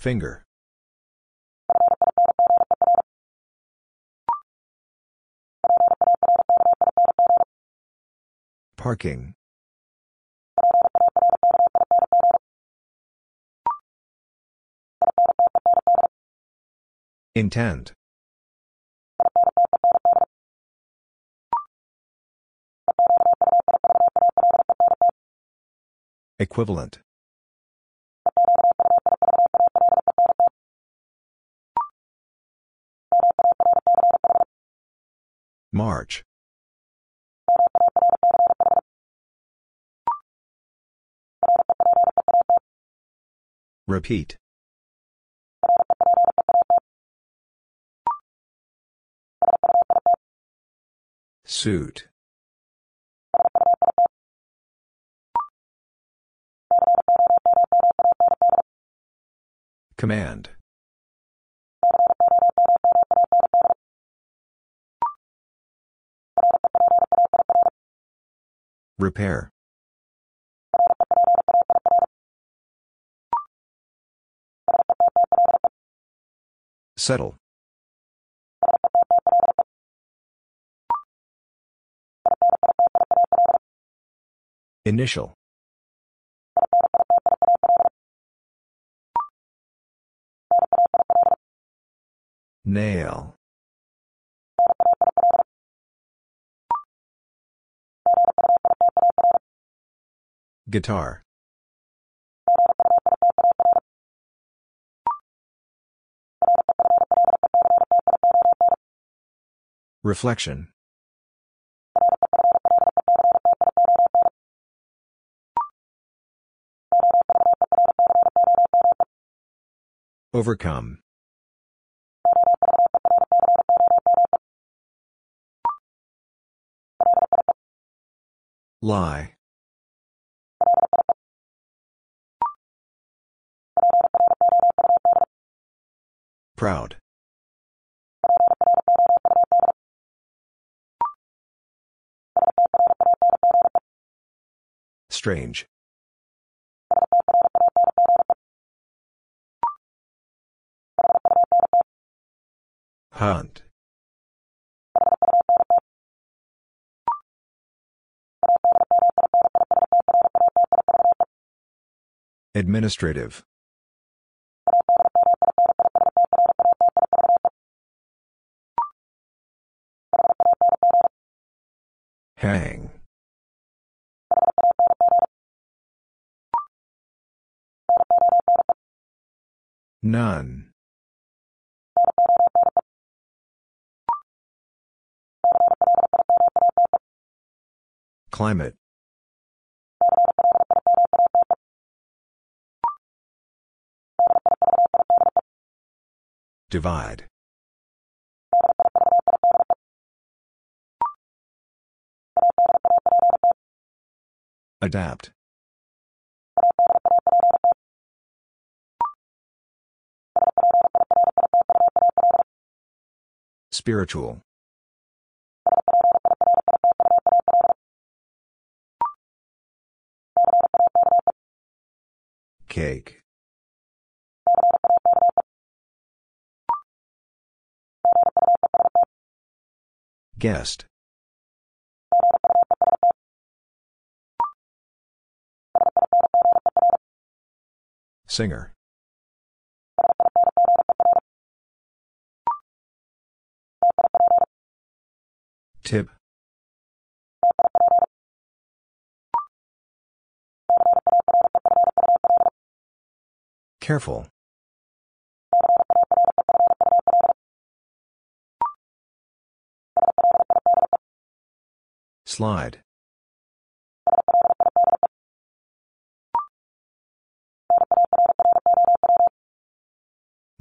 Finger. Parking. Intend. Equivalent. March. Repeat. Suit. Command. Repair. Settle. Initial. Nail. Guitar. Reflection. Overcome. Lie. Proud. Strange. Hunt. Administrative. Hang. None. Climate. Divide. Adapt. Spiritual. Cake. Guest. Singer. Tip. Careful. Slide.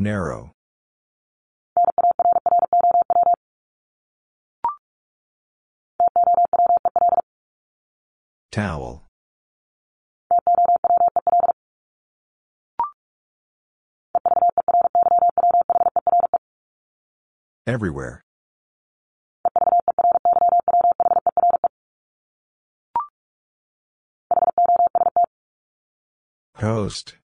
Narrow. Towel. Everywhere. Host.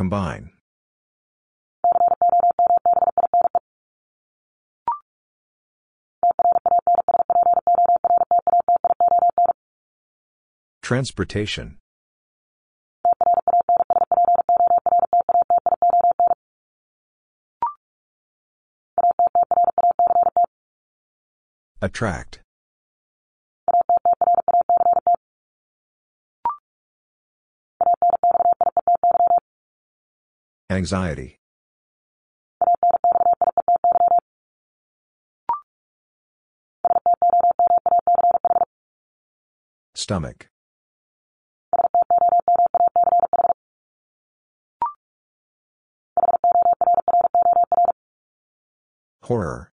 Combine. Transportation. Attract. Anxiety. Stomach. Horror.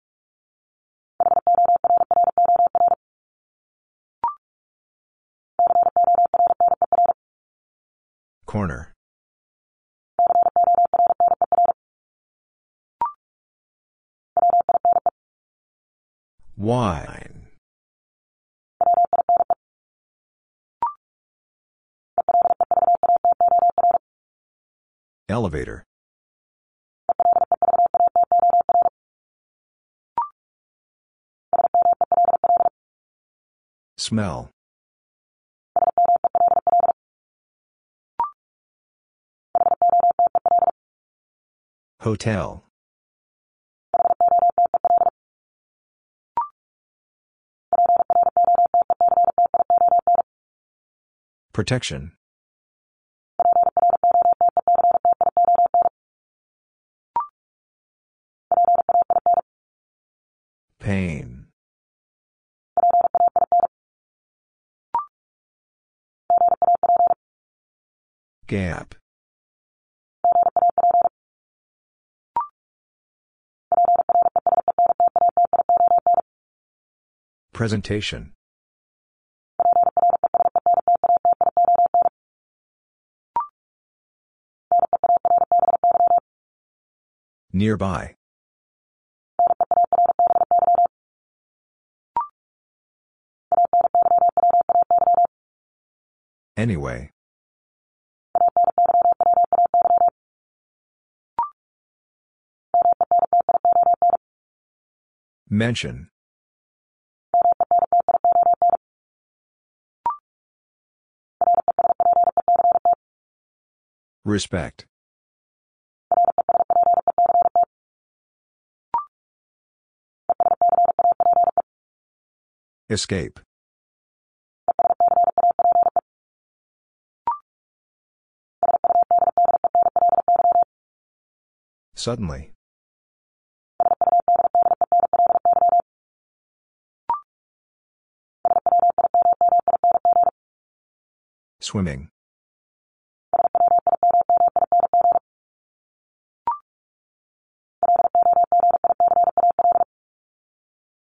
Corner. Wine. Elevator. Smell. Hotel. Protection. Pain. Gap. Presentation. Nearby. Anyway. Mention. Respect. Escape. Suddenly. Swimming.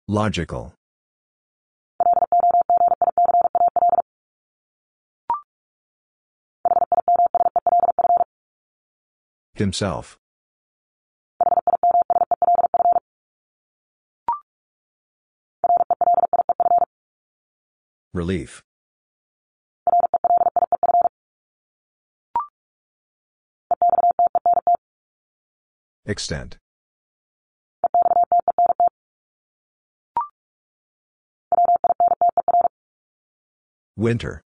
Logical. Himself. Relief. Extent. Winter.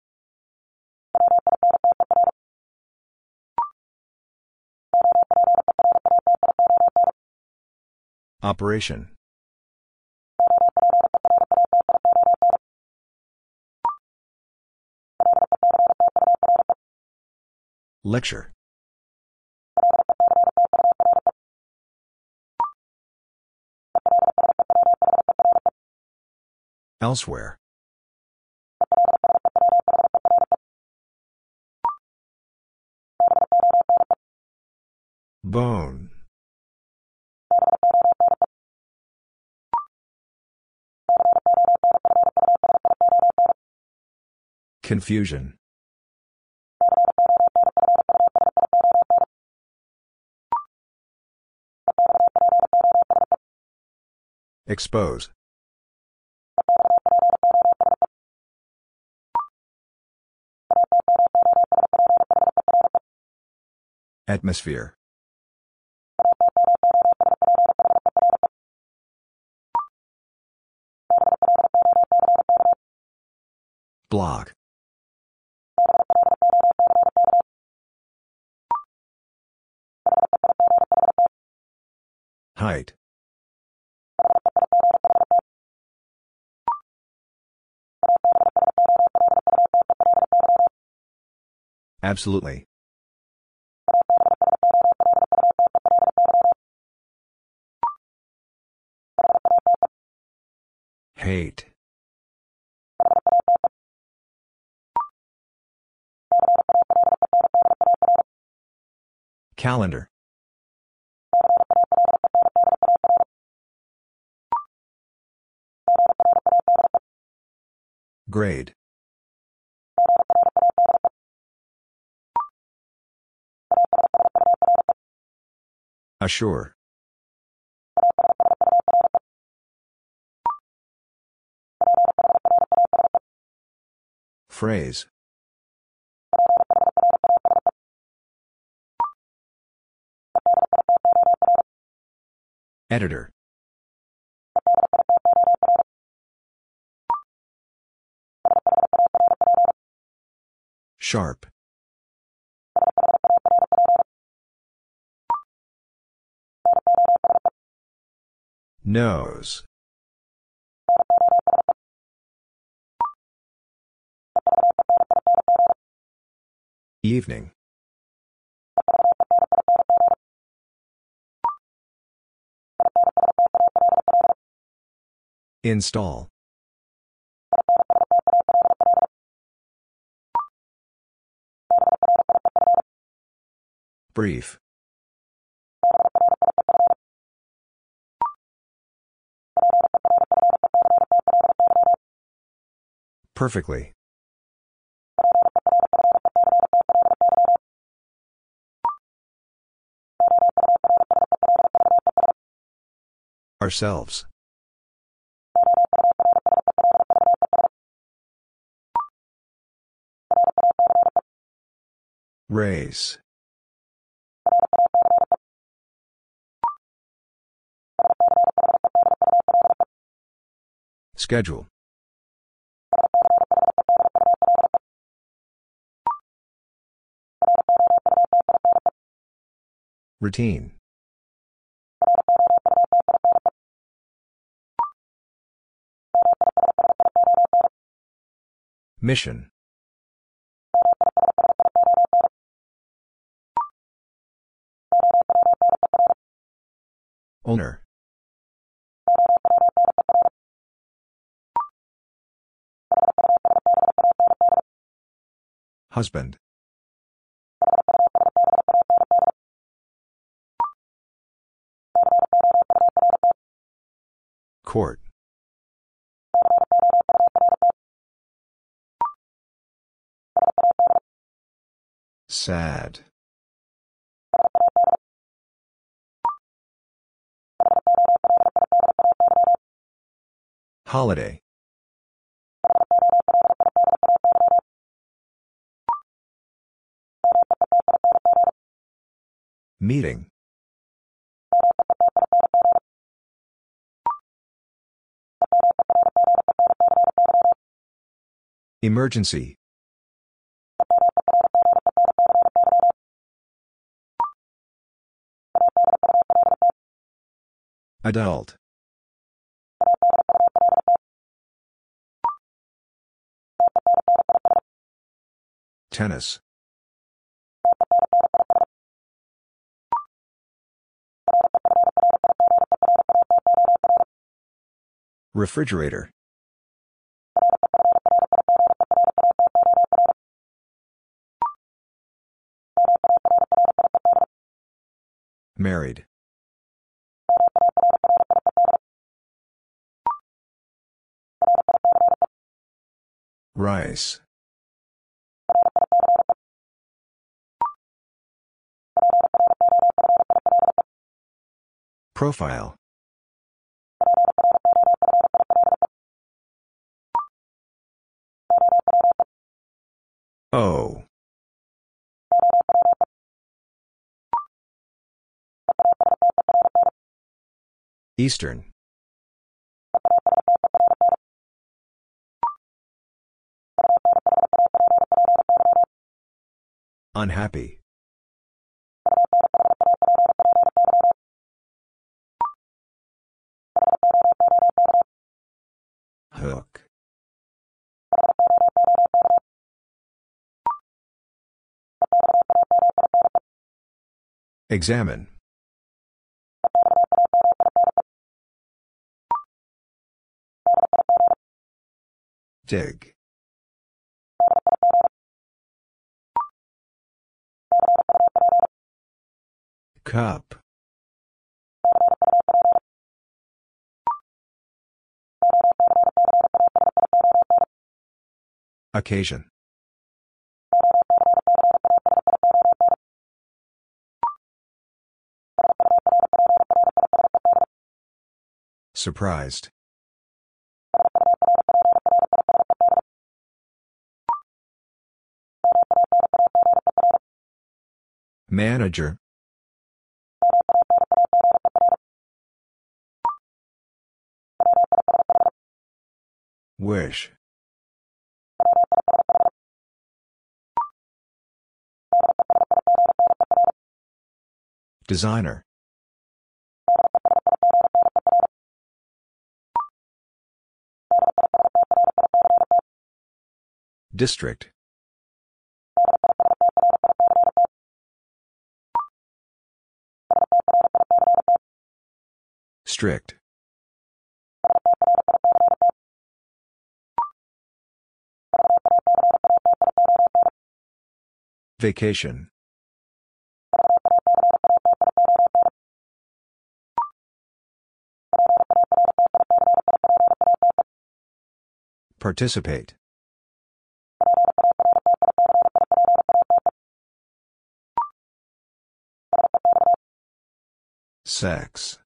Operation. Lecture. Elsewhere. Bone. Confusion. Expose. Atmosphere. Block. Height. Absolutely. Hate. Calendar. Grade. Assure. Phrase. Editor. Sharp. Nose. Evening. Install. Brief. Perfectly. Ourselves. Race. Schedule. Routine. Mission. Owner. Husband. Court. Sad. Holiday. Meeting. Emergency. Adult. Tennis. Refrigerator. Married. Rice. Profile. O Eastern Unhappy. Hook. Examine. Dig. Cup. Occasion. Surprised. Manager. Wish. Designer. District. Strict. Vacation. Participate. Sex.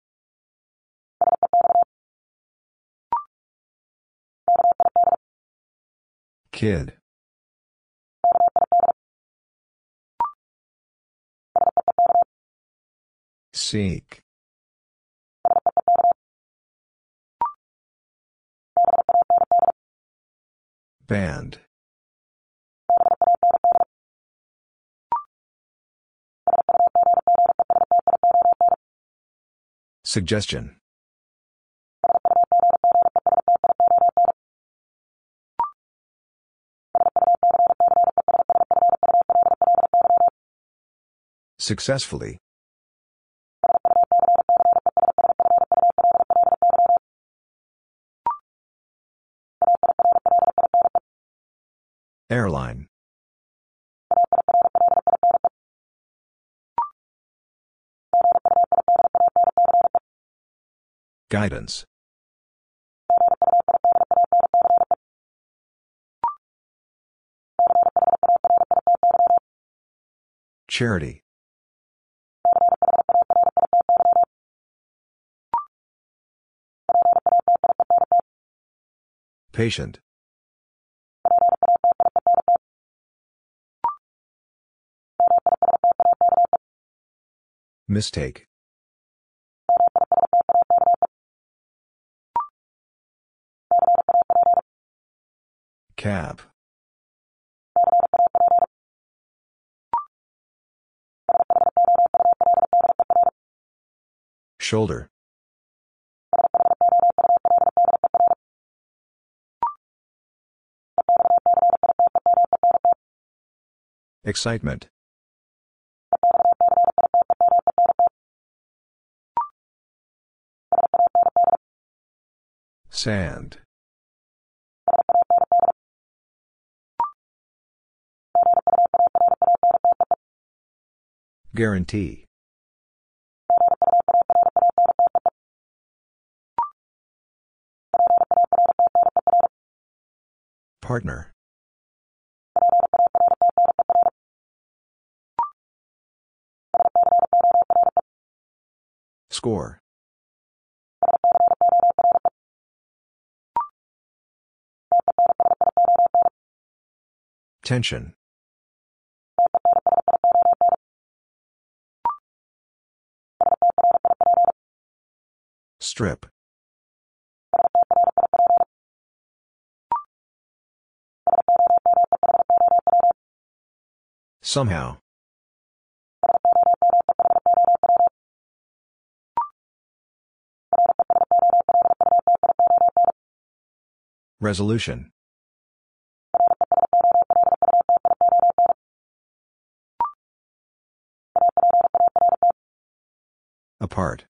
Kid. Seek. Band. Suggestion. Successfully. Airline. Guidance. Charity. Patient. Mistake. Cap. Shoulder. Excitement. Sand. Guarantee. Partner. Score. Tension. Strip. Somehow. Resolution. Apart.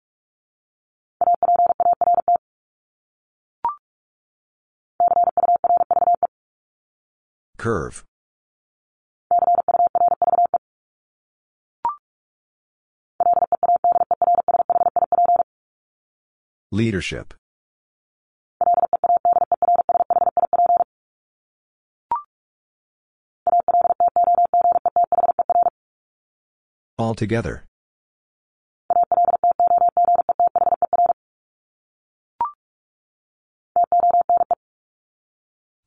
Curve. Leadership. Altogether.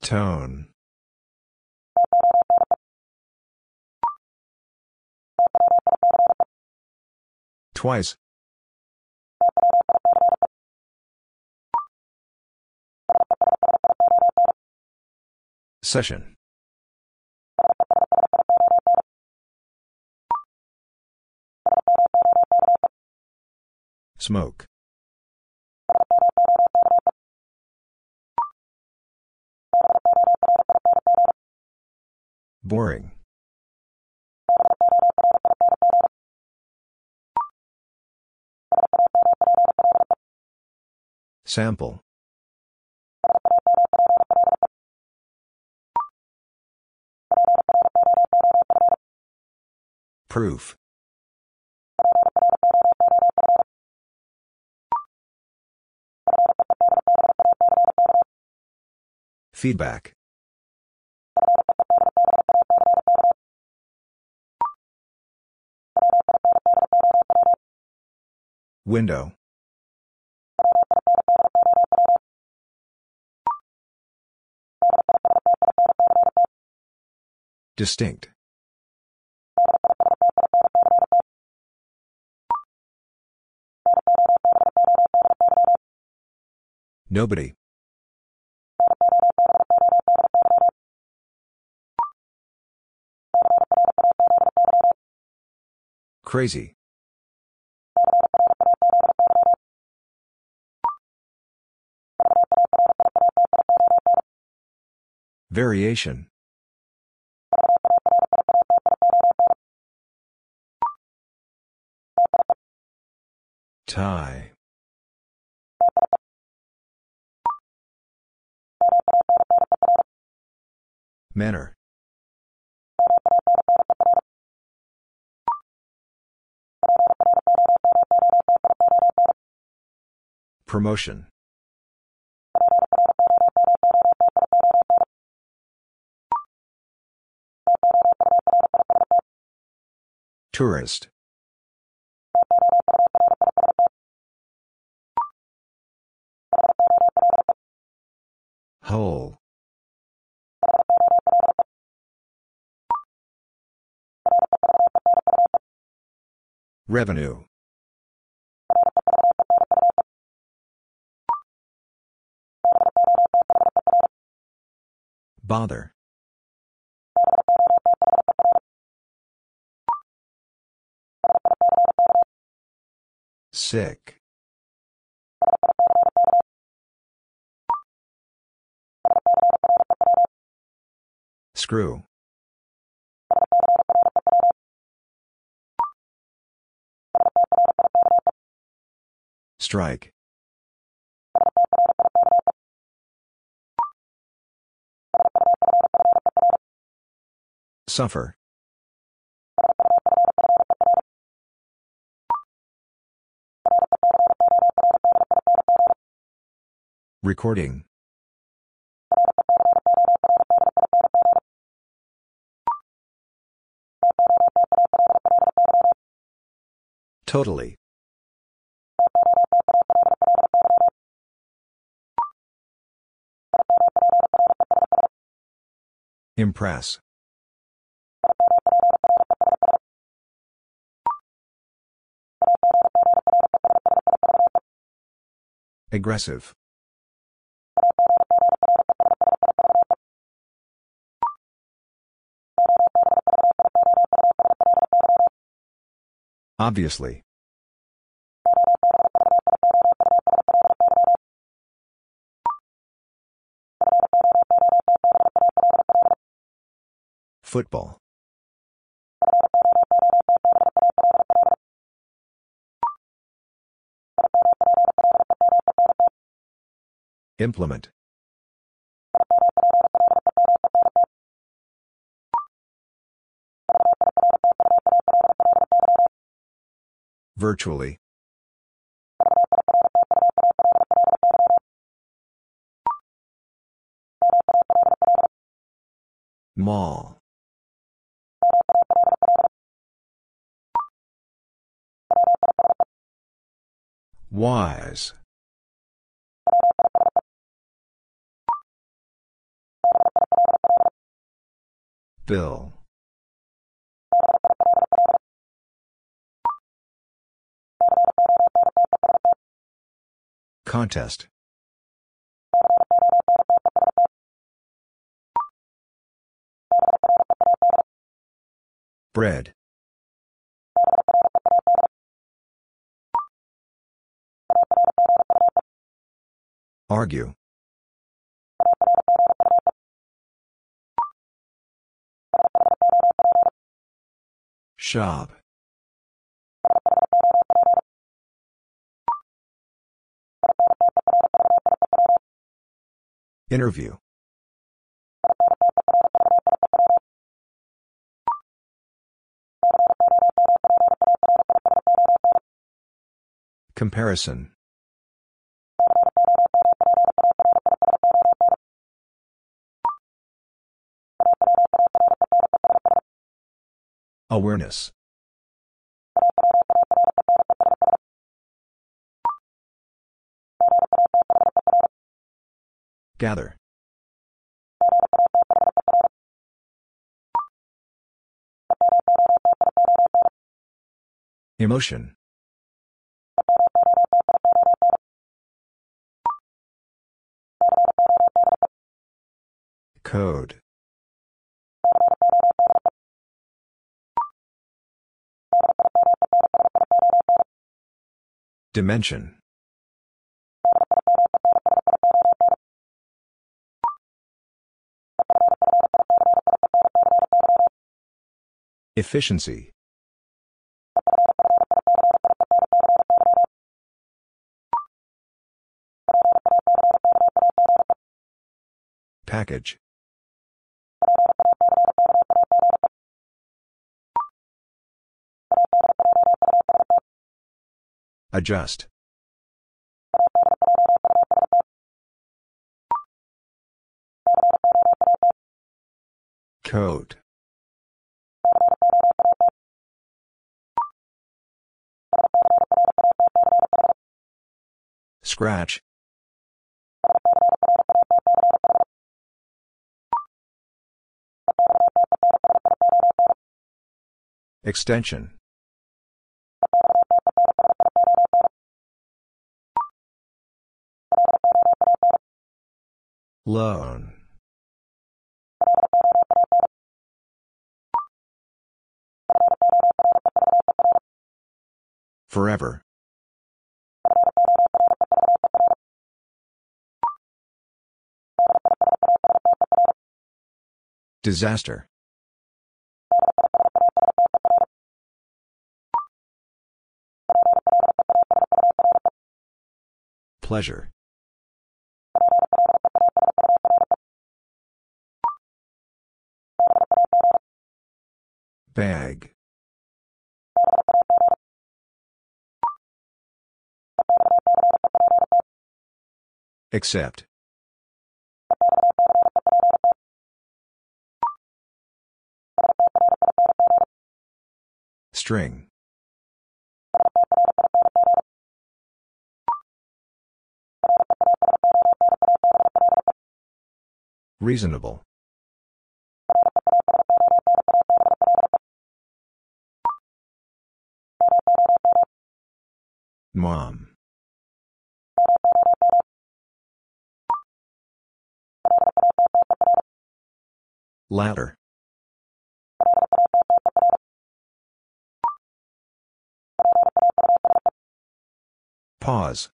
Tone. Twice. Session. Smoke. Boring. Sample. Proof. Feedback. Window. Distinct. Nobody. Crazy. Variation. Tie. Manner. Promotion. Tourist. Whole. Revenue. Bother. Sick. Screw. Strike. Suffer. Recording. Totally. Impress. Aggressive. Obviously. Football. Implement. Virtually. Mall. Wise. Bill. Contest. Bread. Argue. Shop. Interview. Comparison. Awareness. Gather. Emotion. Code. Dimension. Efficiency. Package. Adjust. Coat. Scratch. Extension. Loan. Forever. Disaster. Pleasure. Bag. Accept. String. Reasonable. Mom. Ladder. Pause.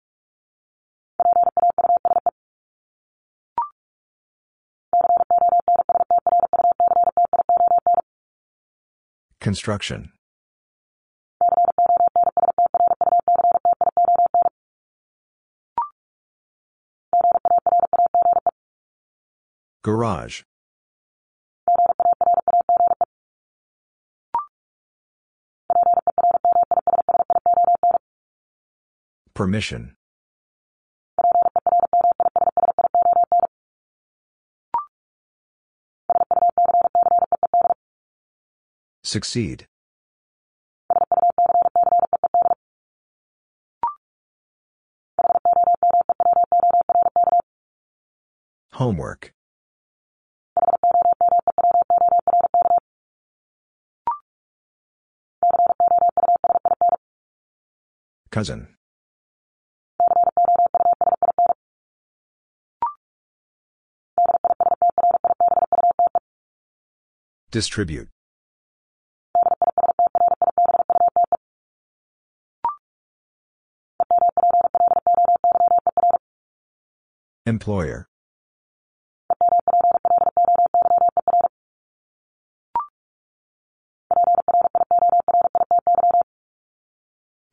Construction. Garage. Permission. Succeed. Homework. Cousin. Distribute. Employer.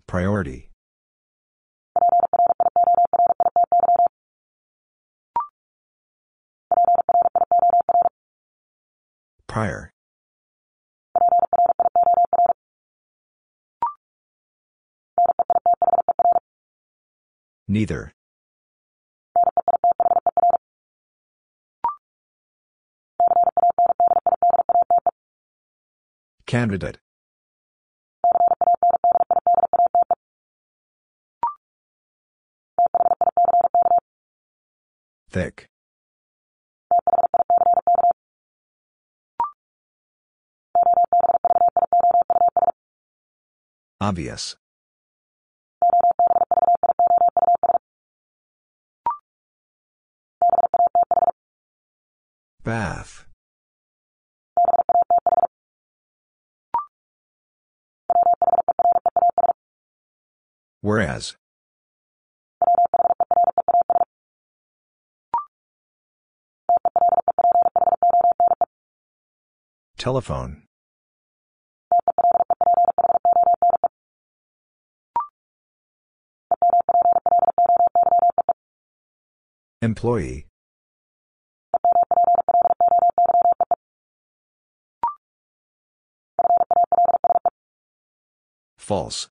Priority. Prior. Neither. Candidate. Thick. Obvious. Bath. Whereas. Telephone. Employee. False.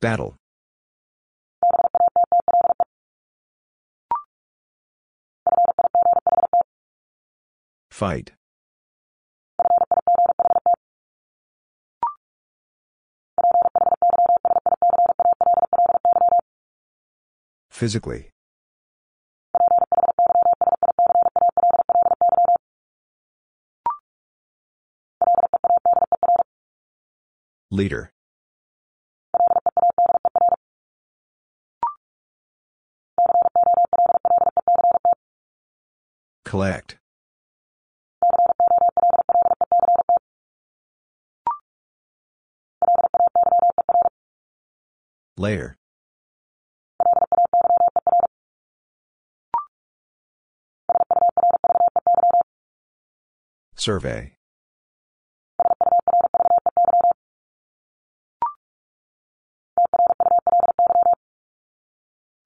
Battle. Fight. Physically. Leader. Collect. Layer. Survey.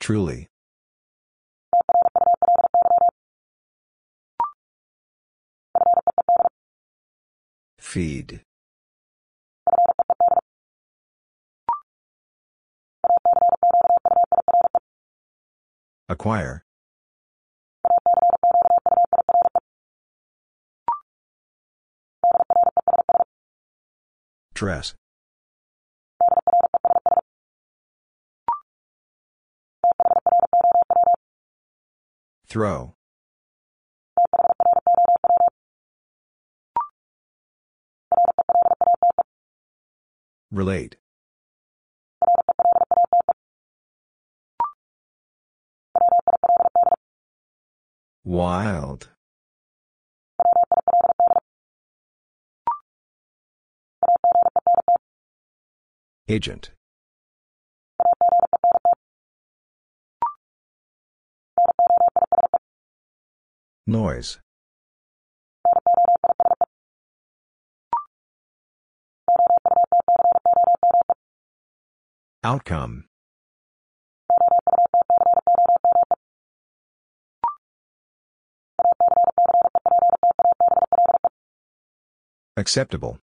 Truly. Feed. Acquire. Dress. Throw. Relate. Wild. Agent. Noise. Outcome. Acceptable.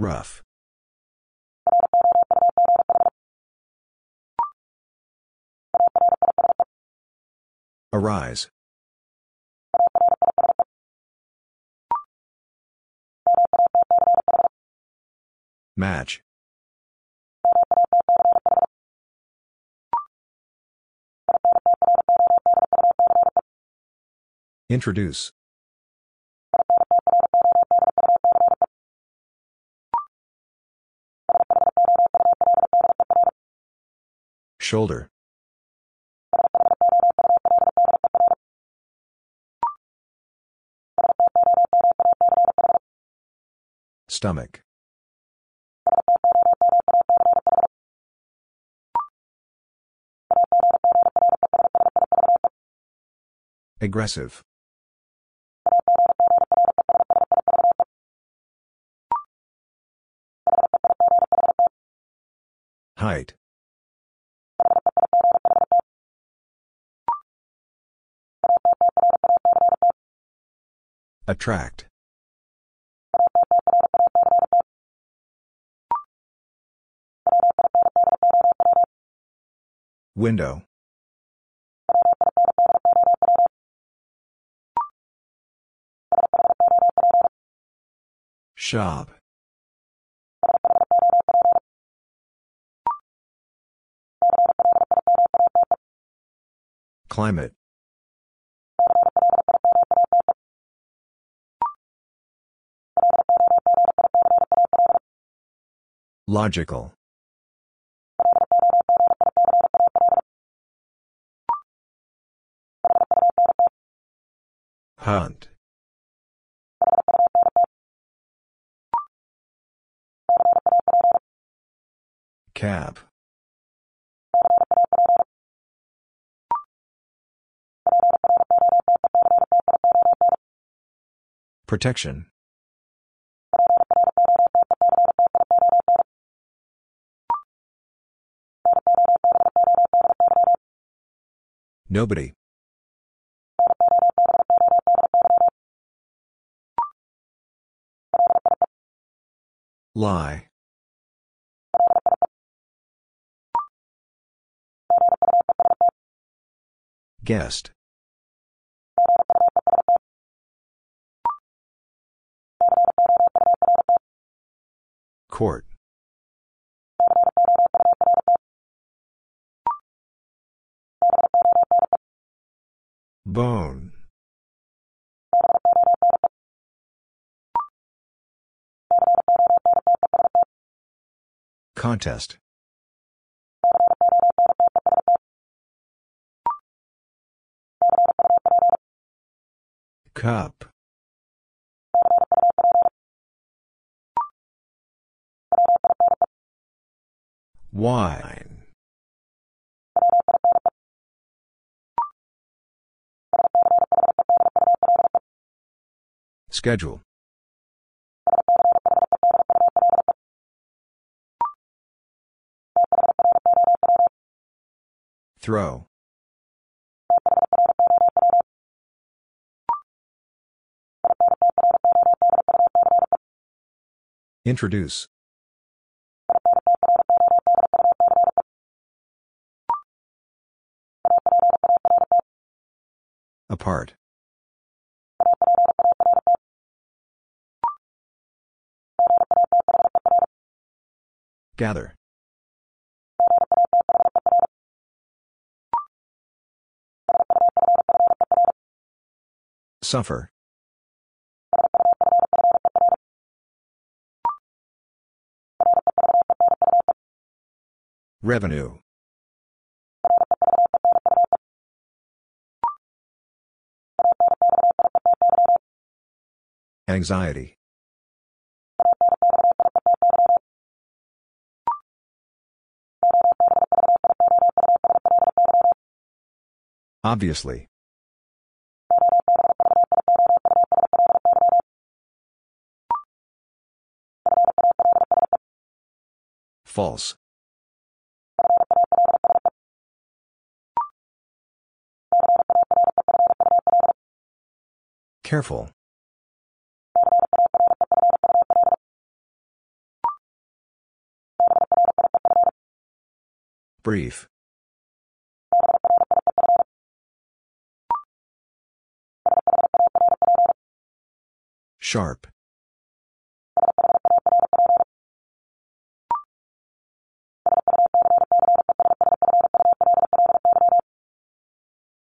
Rough. Arise. Match. Introduce. Shoulder. Stomach. Aggressive. Height. Attract. Window. Shop. Climate. Logical. Hunt. Cap. Protection. Nobody. Lie. Guest. Court. Bone. Contest. Cup. Wine. Schedule. Throw. Introduce. Apart. Gather. Suffer. Revenue. Anxiety. Obviously. False. Careful. Brief. Sharp.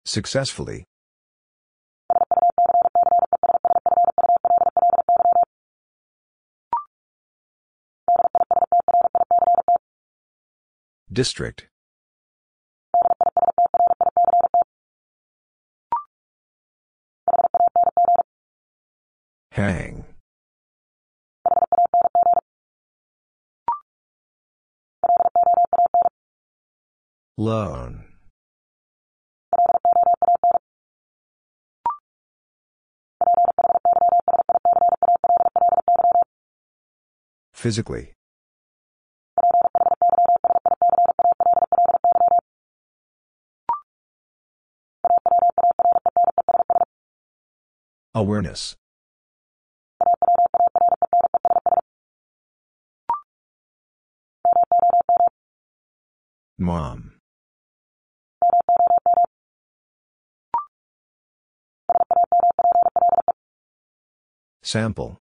Successfully. District. Hang. Loan. Physically. Awareness. Mom. Sample.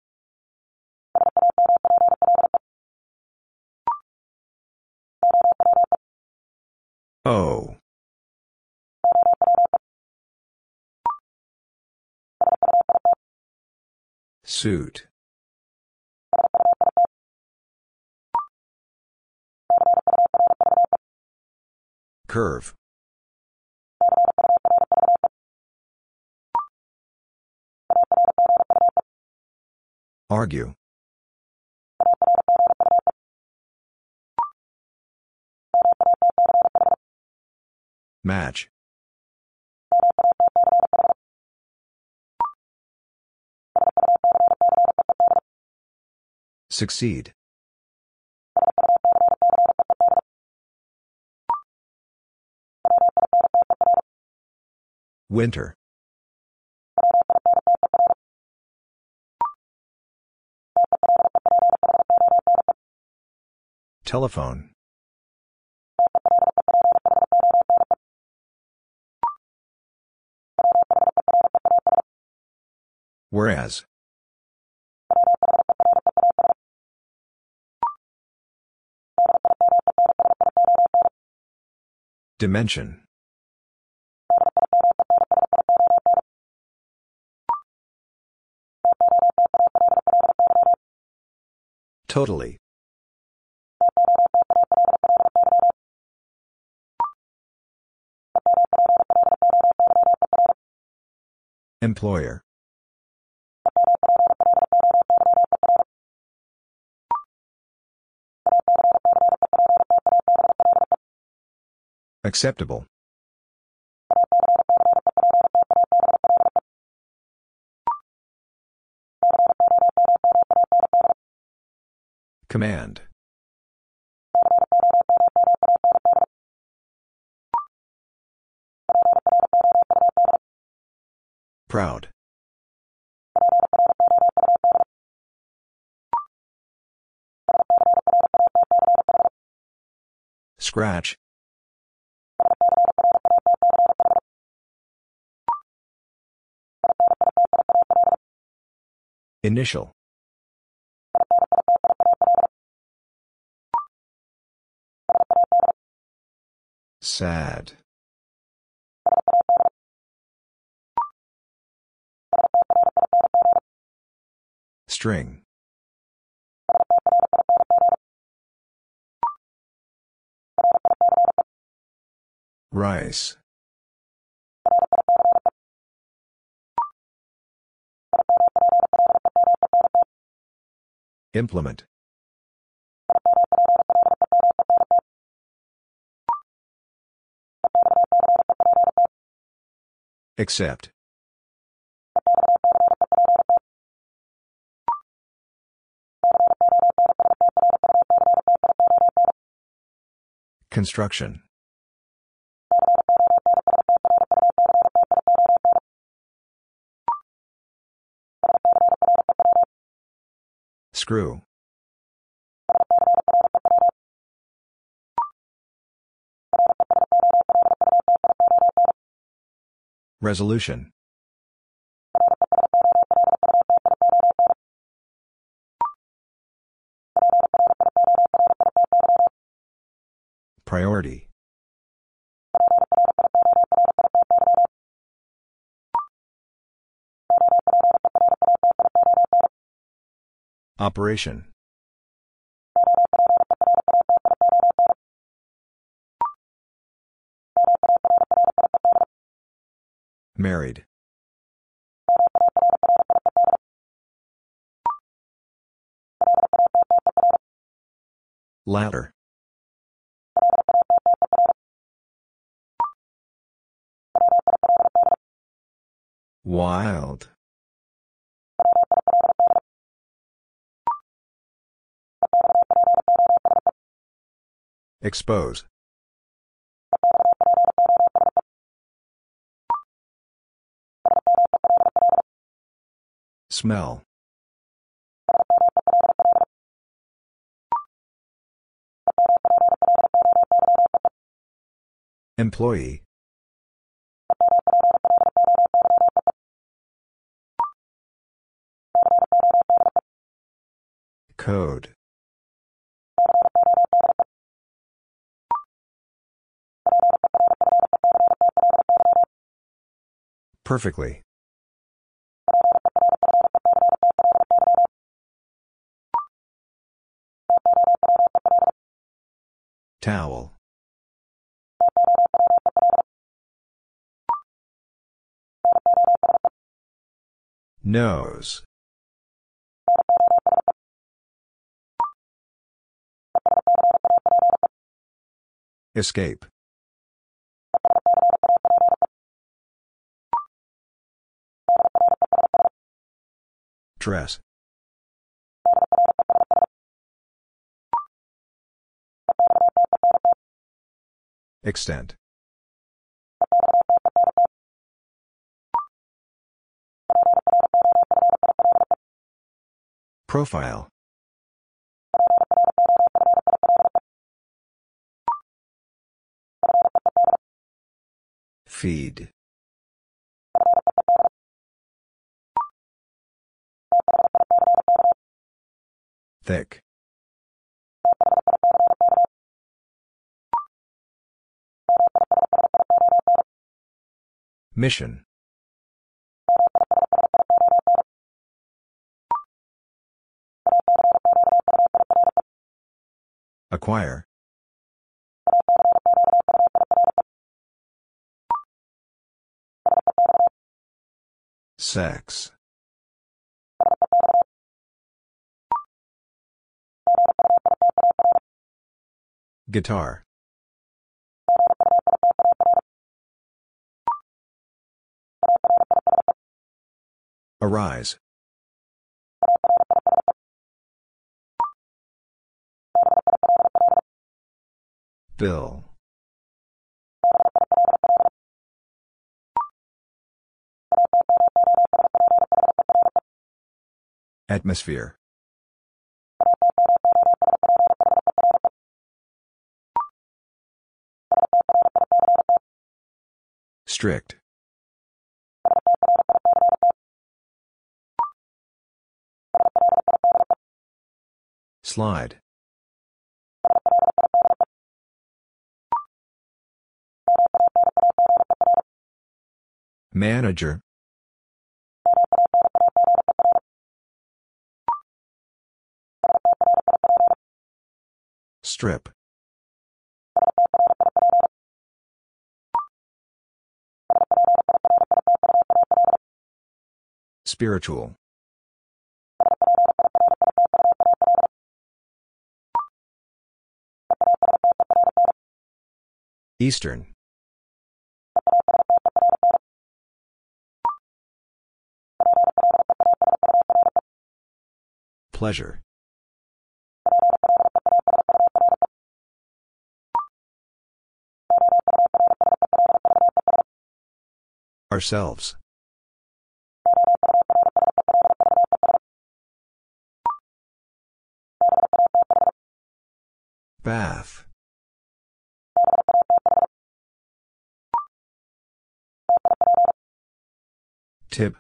Oh. Suit. Curve. Argue. Match. Succeed. Winter. Telephone. Whereas. Dimension. Totally. Employer. Acceptable. Command. Proud. Scratch. Initial. Sad. String. Rice. Implement. Accept. Construction. Screw. Resolution. Priority. Operation. Married. Ladder. Wild. Expose. Smell. Employee. Code. Perfectly. Towel. Nose. Escape. Dress. Extent. Profile. Feed. Thick. Mission. Acquire. Sex. Guitar. Arise. Bill. Atmosphere. Strict. Slide. Manager. Strip. Spiritual. Eastern. Pleasure. Ourselves. Bath. Tip.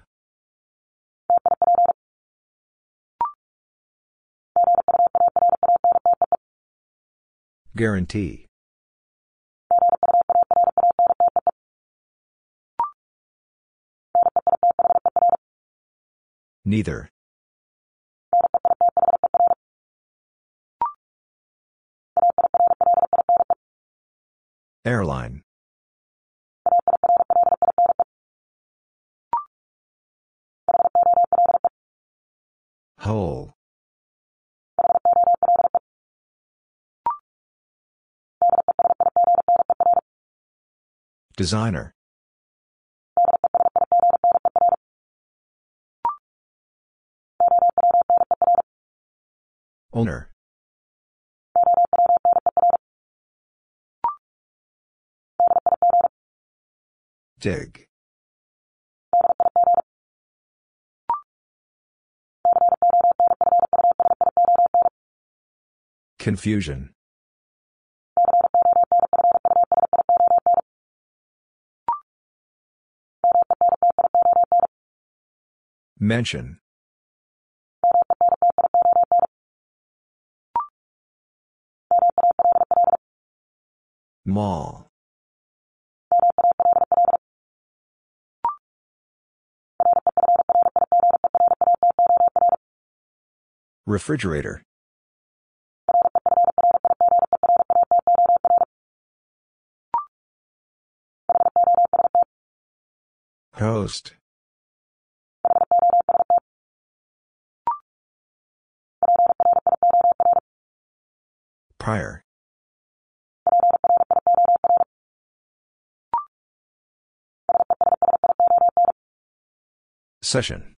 Guarantee. Neither. Airline. Whole. Designer. Owner. Dig. Confusion. Mention. Mall. Refrigerator. Host. Prior. Session.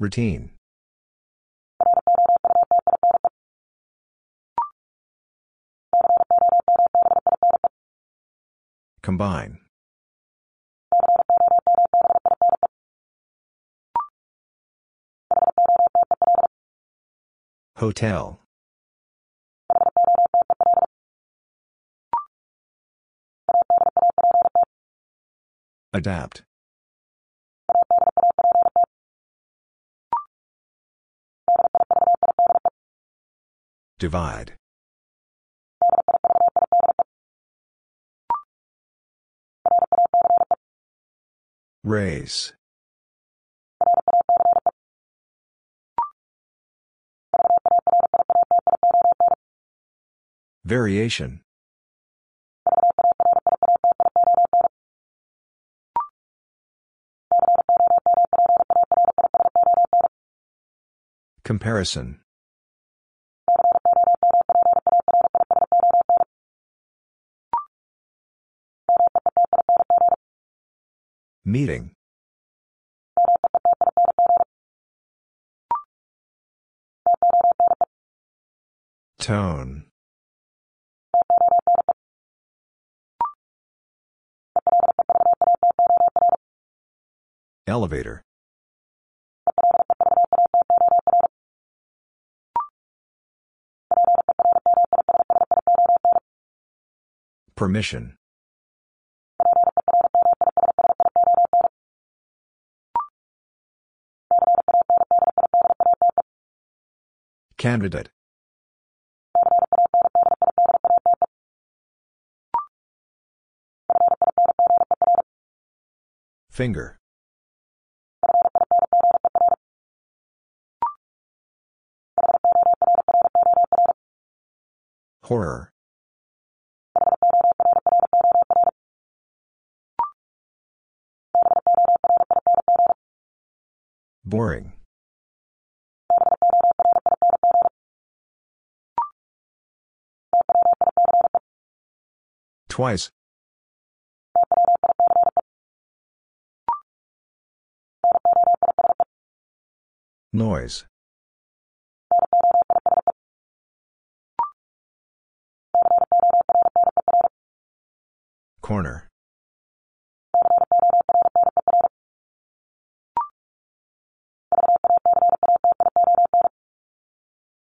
Routine. Combine. Hotel. Adapt. Divide. Race. Variation. Comparison. Meeting. Tone. Elevator. Permission. Candidate Finger. Horror. Boring. Twice. Noise. Corner.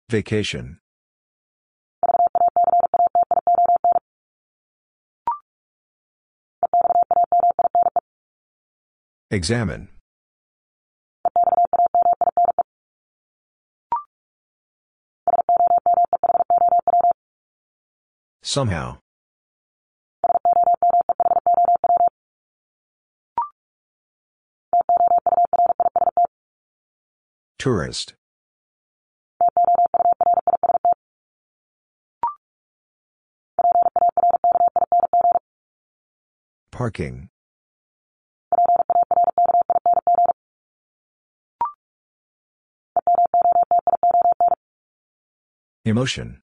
Vacation. Examine. Somehow. Tourist. Parking. Emotion.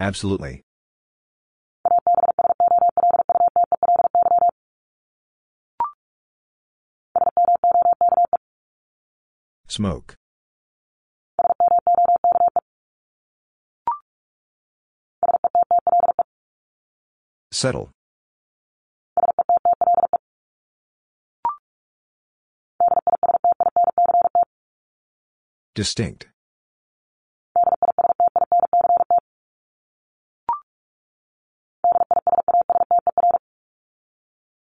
Absolutely. Smoke. Settle. Distinct.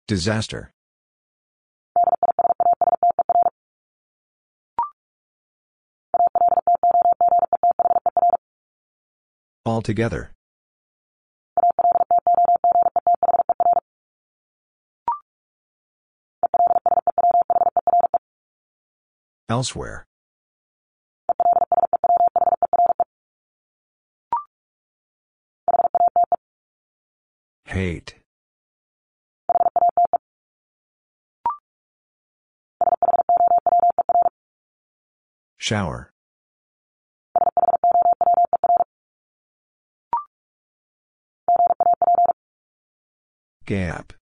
Disaster. Altogether. Elsewhere. Hate. Shower. Gap.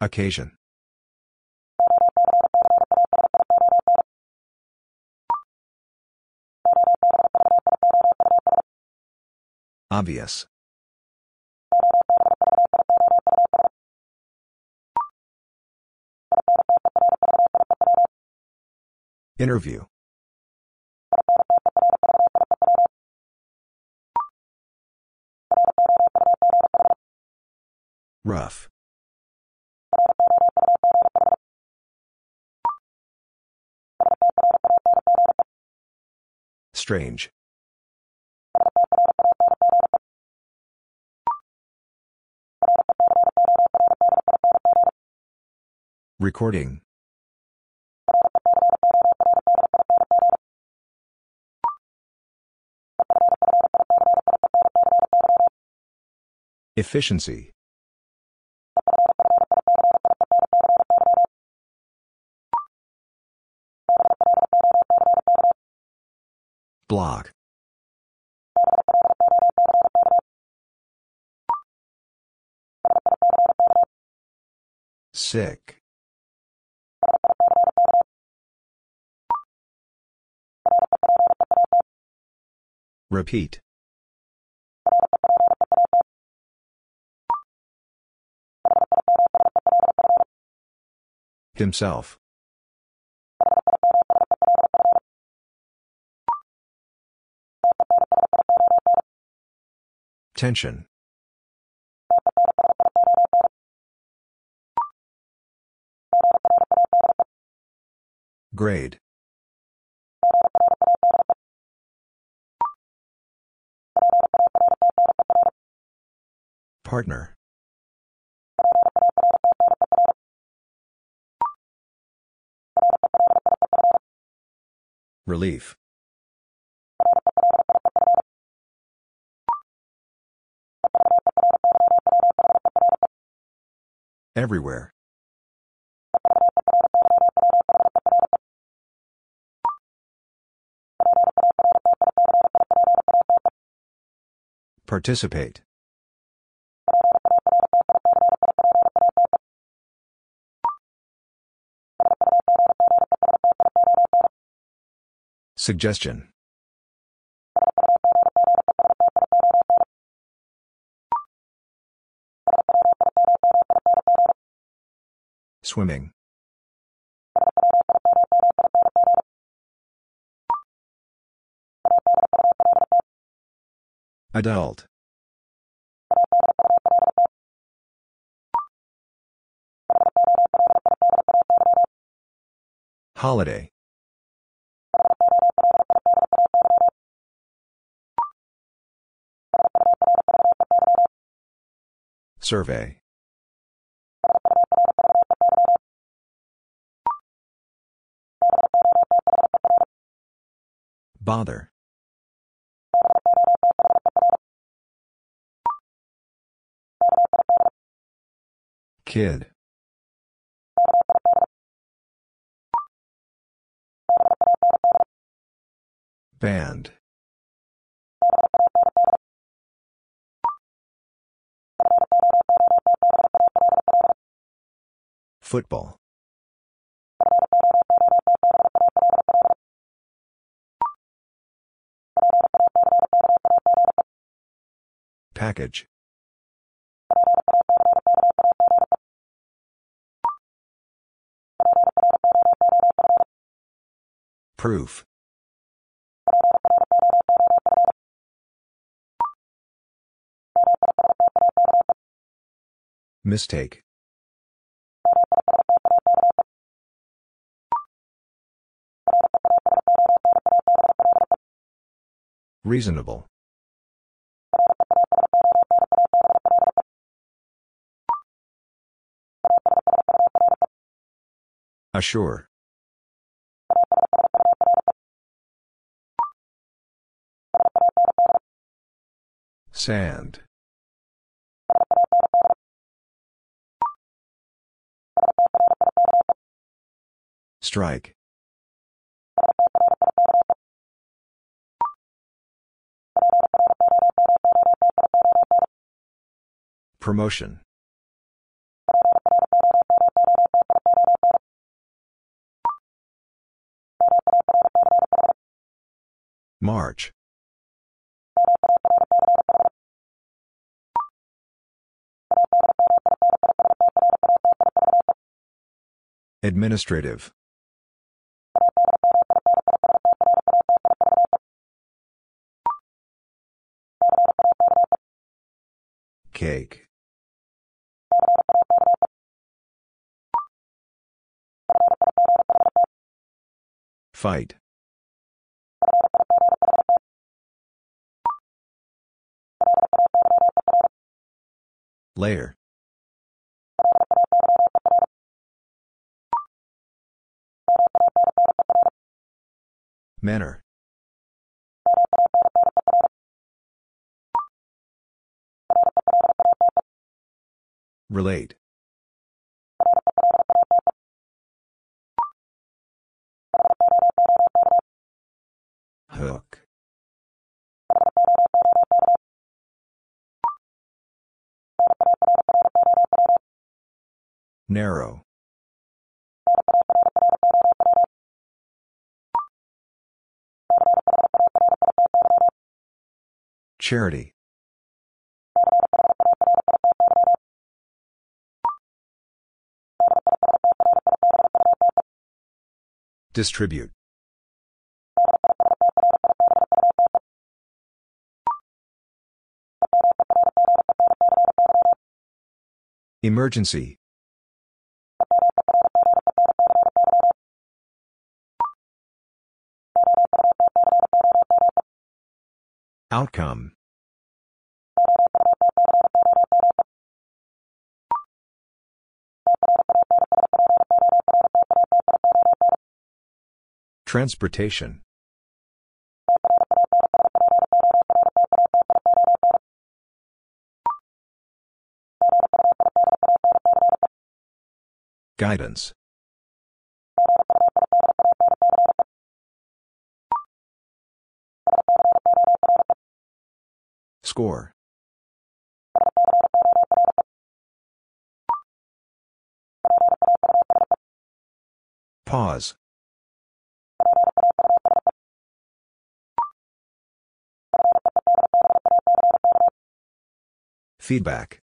Occasion. Obvious. Interview. Rough. Strange. Recording. Efficiency. Block. Sick. Repeat. Himself. Tension. Grade. Partner. Relief. Everywhere. Participate. Suggestion. Swimming. Adult. Holiday. Survey. Bother. Kid. Band. Football. Package. Proof. Mistake. Reasonable. Assure. Sand. Strike. Promotion. March. Administrative. Cake. Fight. Layer. Manner. Relate. Narrow. Charity. Distribute. Emergency. Outcome Transportation. Guidance. Score. Pause. Feedback.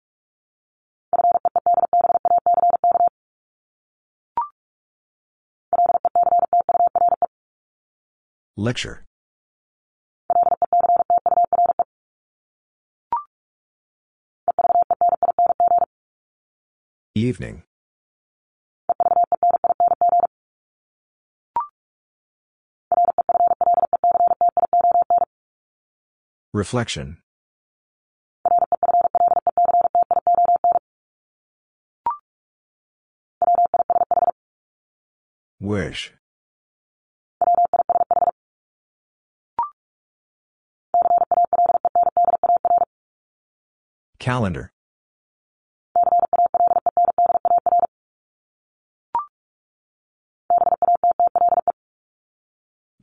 Lecture. Evening. Reflection. Wish. Calendar.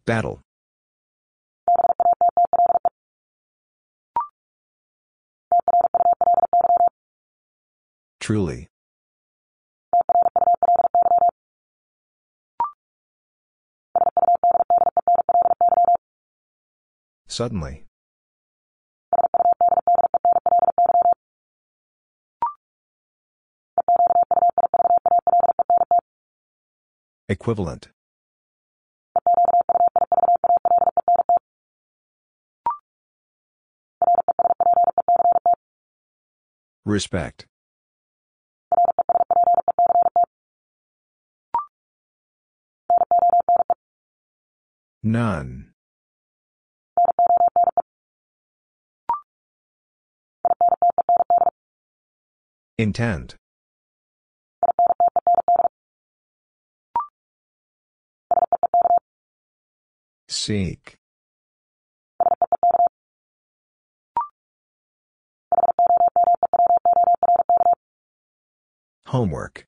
Battle. Truly. Suddenly. Equivalent. Respect. None. Intent. Seek. Homework.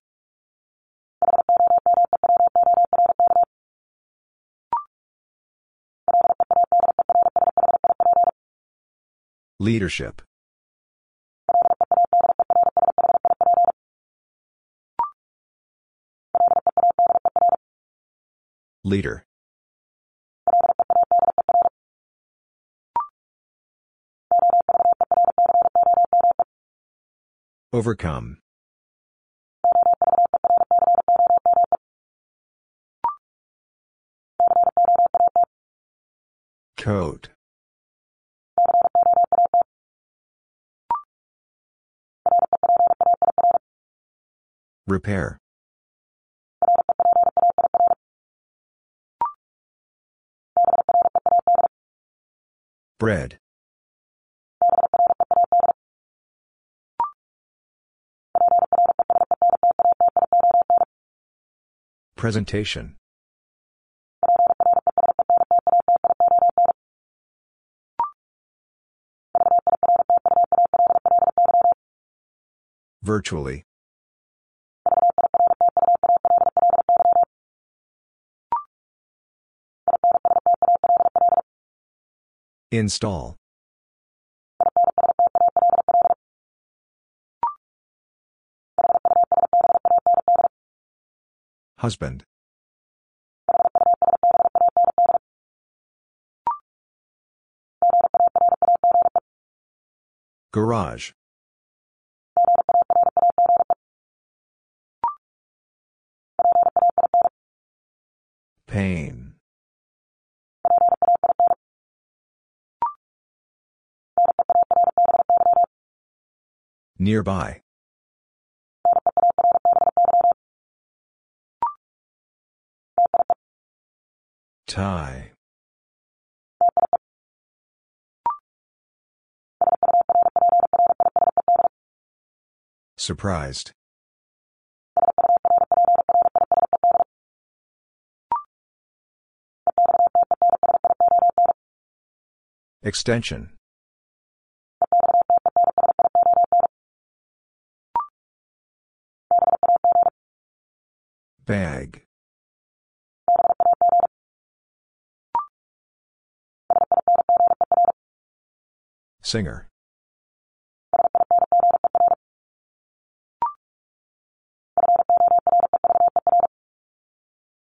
Leadership. Leader. Overcome. Coat. Repair. Bread. Presentation. Virtually. Install. Husband. Garage. Pain. Nearby. Tie. Surprised. Extension. Bag. Singer.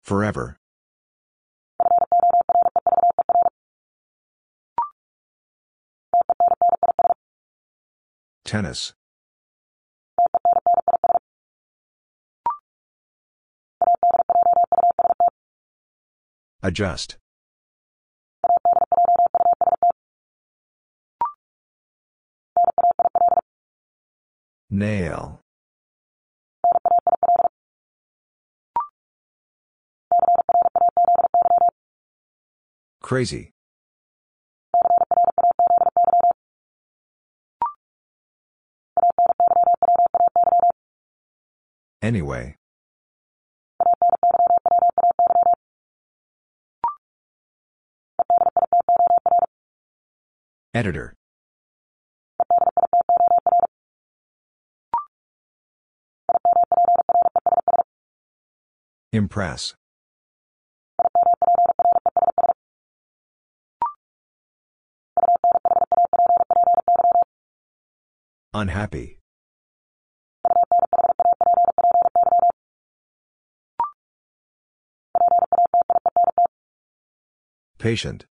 Forever. Tennis. Adjust. Nail. Crazy. Anyway. Editor. Impress. Unhappy. Patient.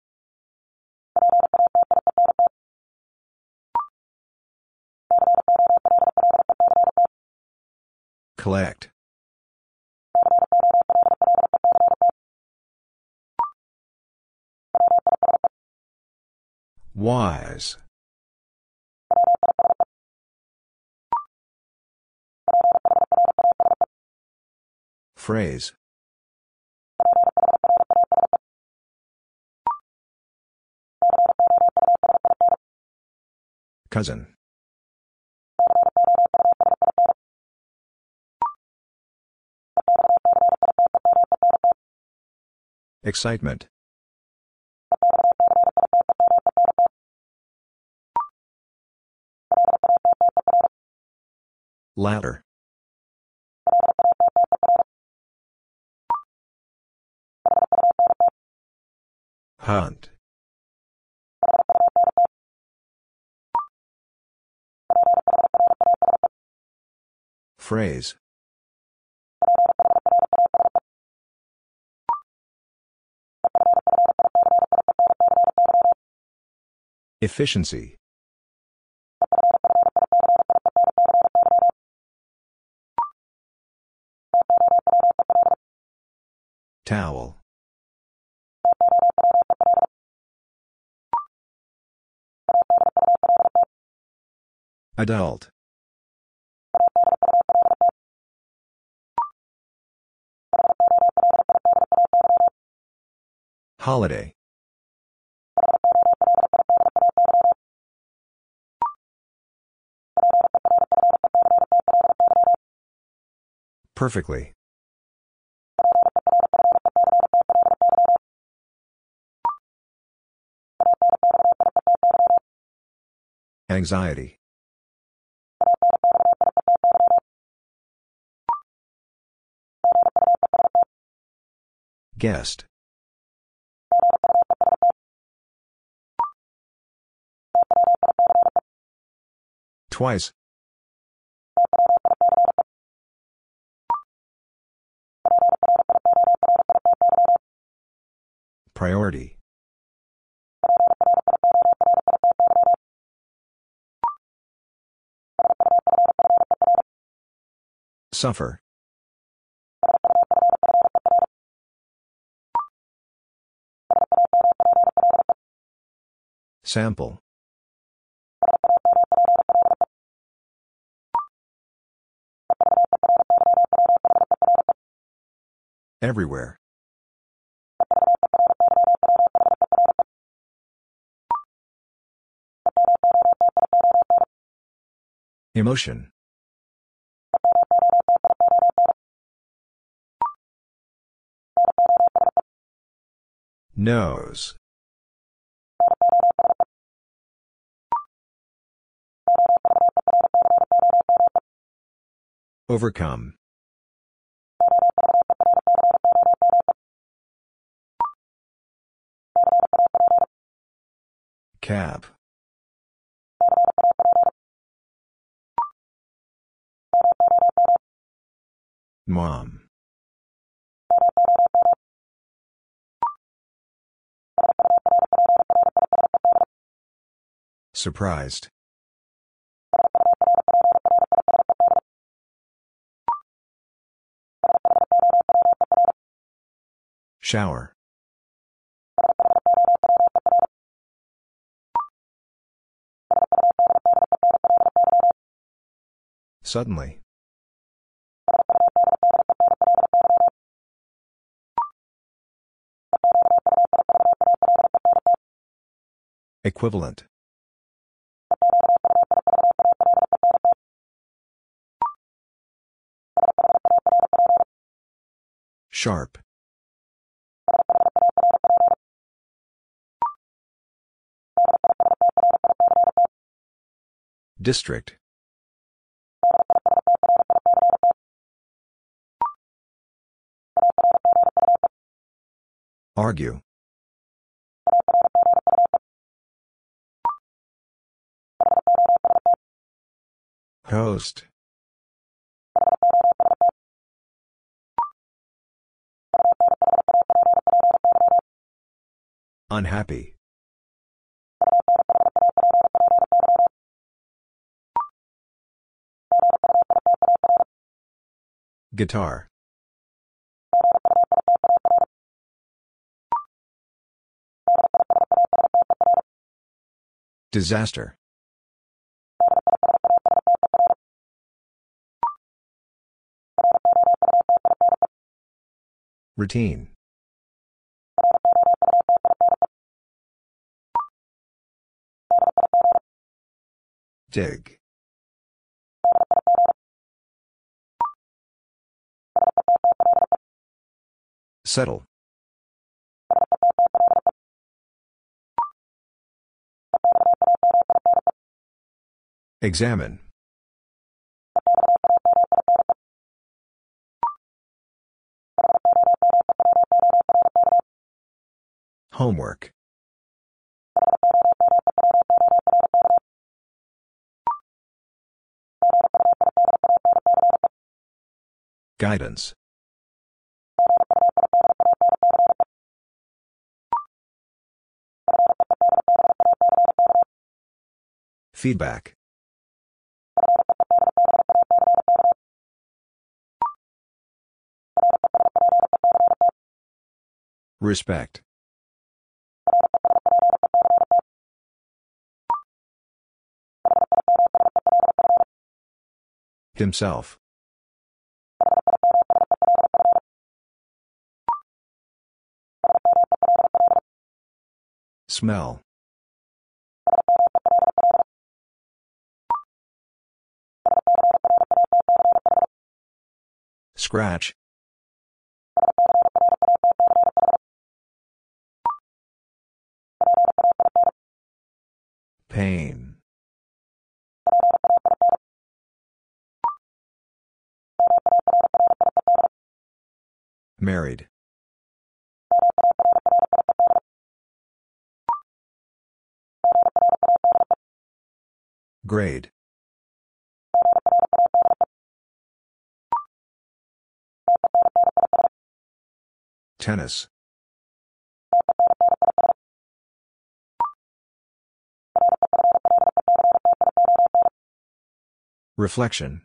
Collect. Wise. Phrase. Cousin. Excitement. Ladder. Hunt. Phrase. Efficiency. Towel. Adult. Holiday. Perfectly. Anxiety. Guest. Twice. Priority. Suffer. Sample. Everywhere. Emotion. Nose. Overcome. Cap. Mom. Surprised. Shower. Suddenly. Equivalent. Sharp. District. Argue. Host. Unhappy. Guitar. Disaster. Routine. Dig. Settle. Examine. Homework. Guidance. Feedback. Respect. Himself. Smell. Scratch. Pain. Married. Grade. Tennis. Reflection.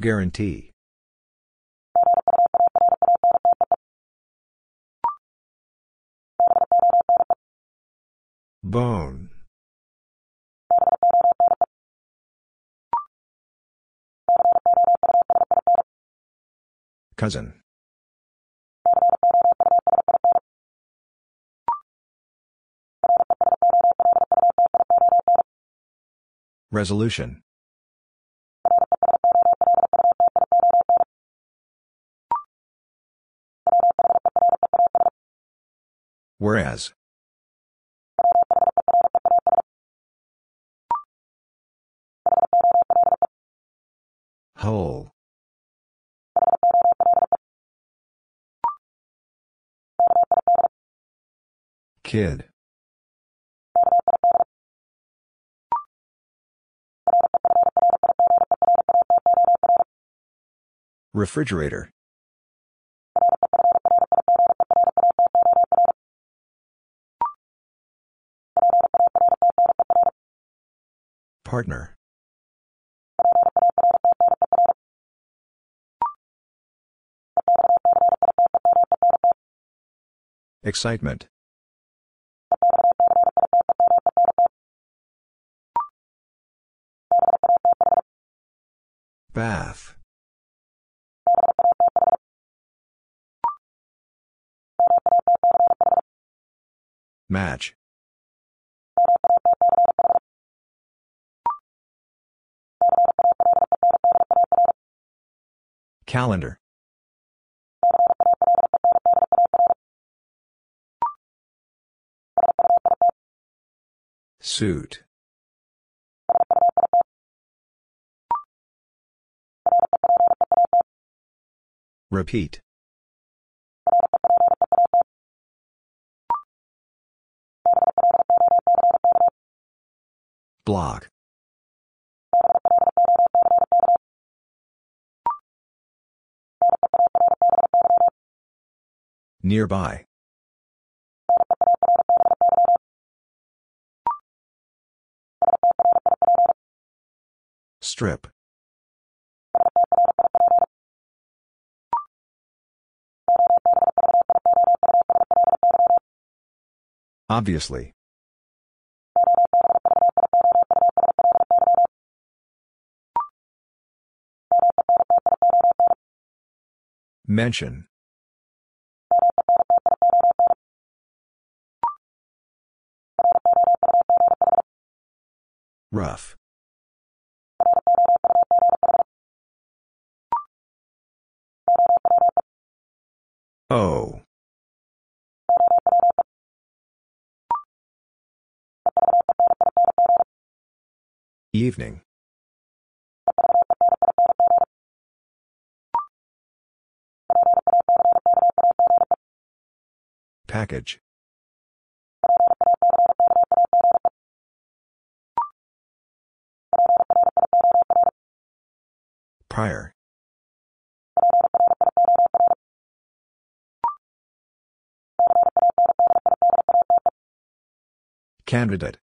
Guarantee. Bone. Cousin. Resolution. Whereas. Whole. Kid. Refrigerator. Partner. Excitement. Bath. Match. Calendar. Suit. Repeat. Block. Nearby. Strip. Obviously. Mention. Rough. Oh. Evening. Package. Prior. Candidate.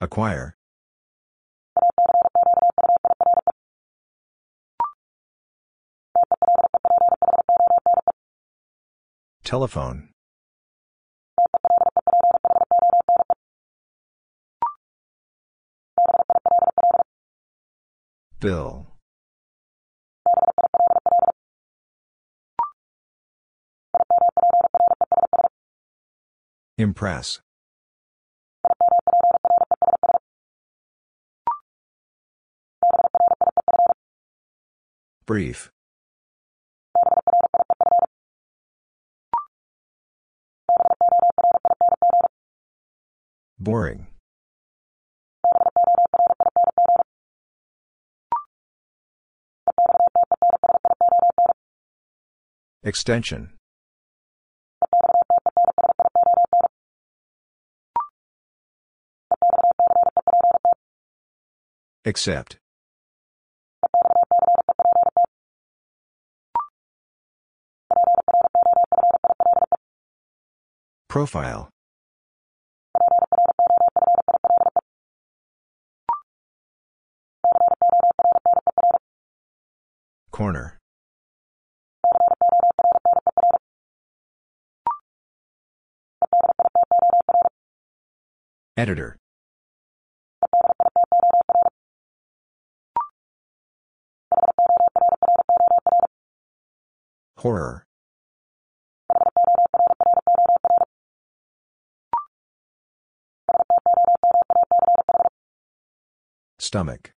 Acquire. Telephone. Bill. Impress. Brief. Boring. Extension. Accept. Profile. Corner. Editor. Horror. Stomach.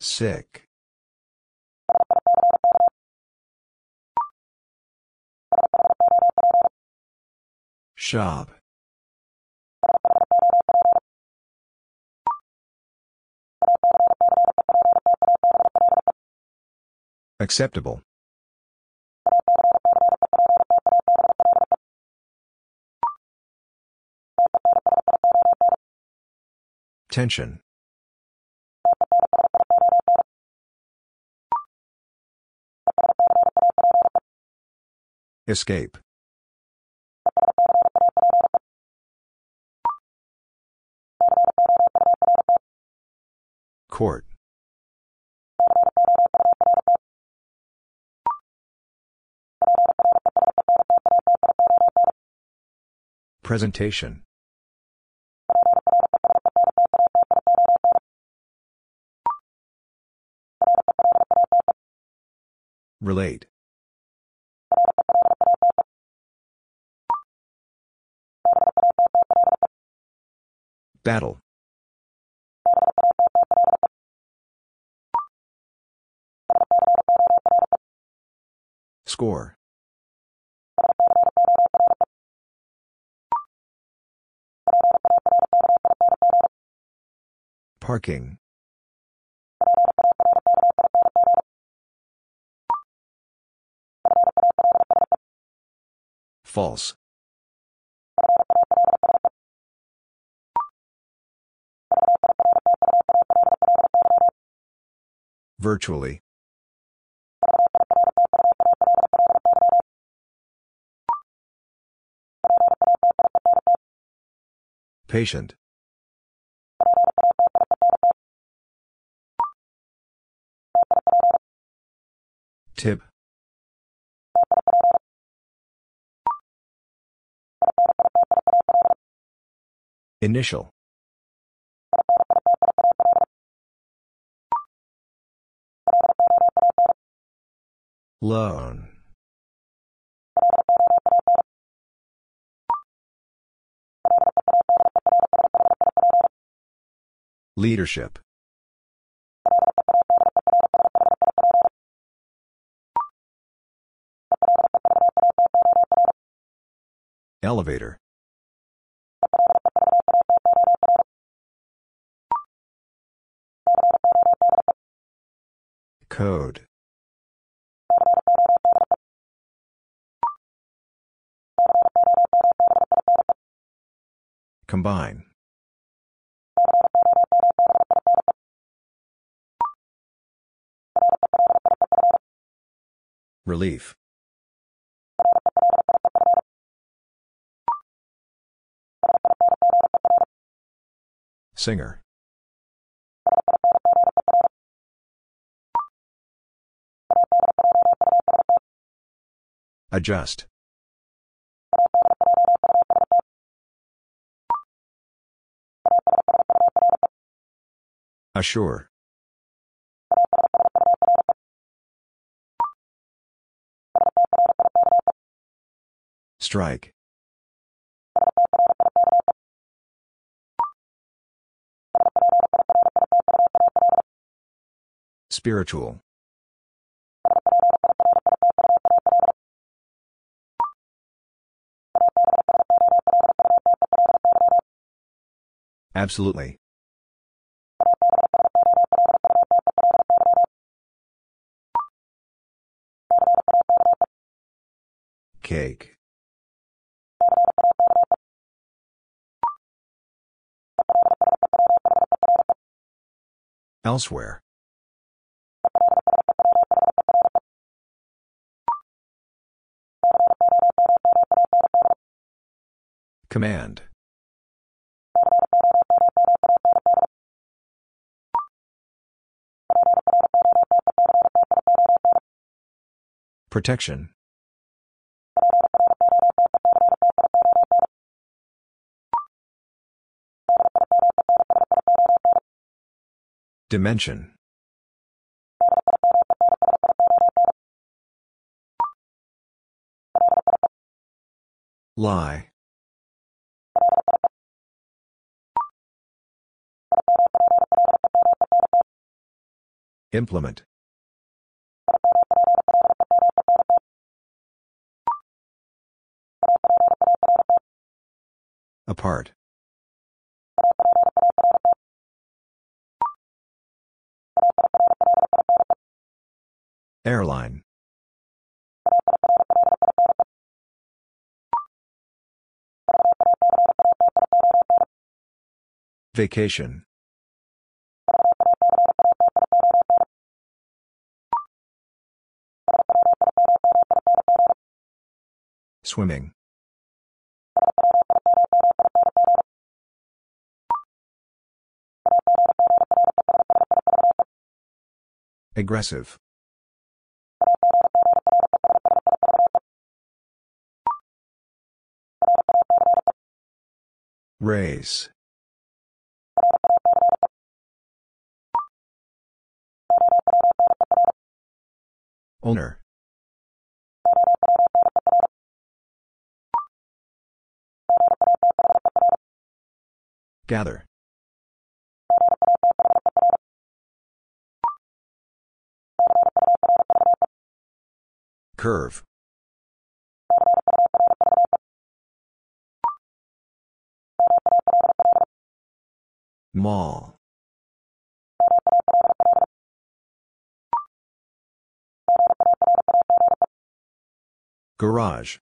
Sick. Shop. Acceptable. Tension. Escape. Court. Presentation. Relate. Battle. Score. Parking. False. Virtually. Patient. Tip. Initial. Loan. Leadership. Elevator. Code. Combine. Relief. Singer. Adjust. Assure. Strike. Spiritual. Absolutely. Cake. Elsewhere. Command. Protection. Dimension. Lie. Implement. Apart. Airline. Vacation. Swimming. Aggressive. Race. Owner. Gather. Curve. Mall. Garage.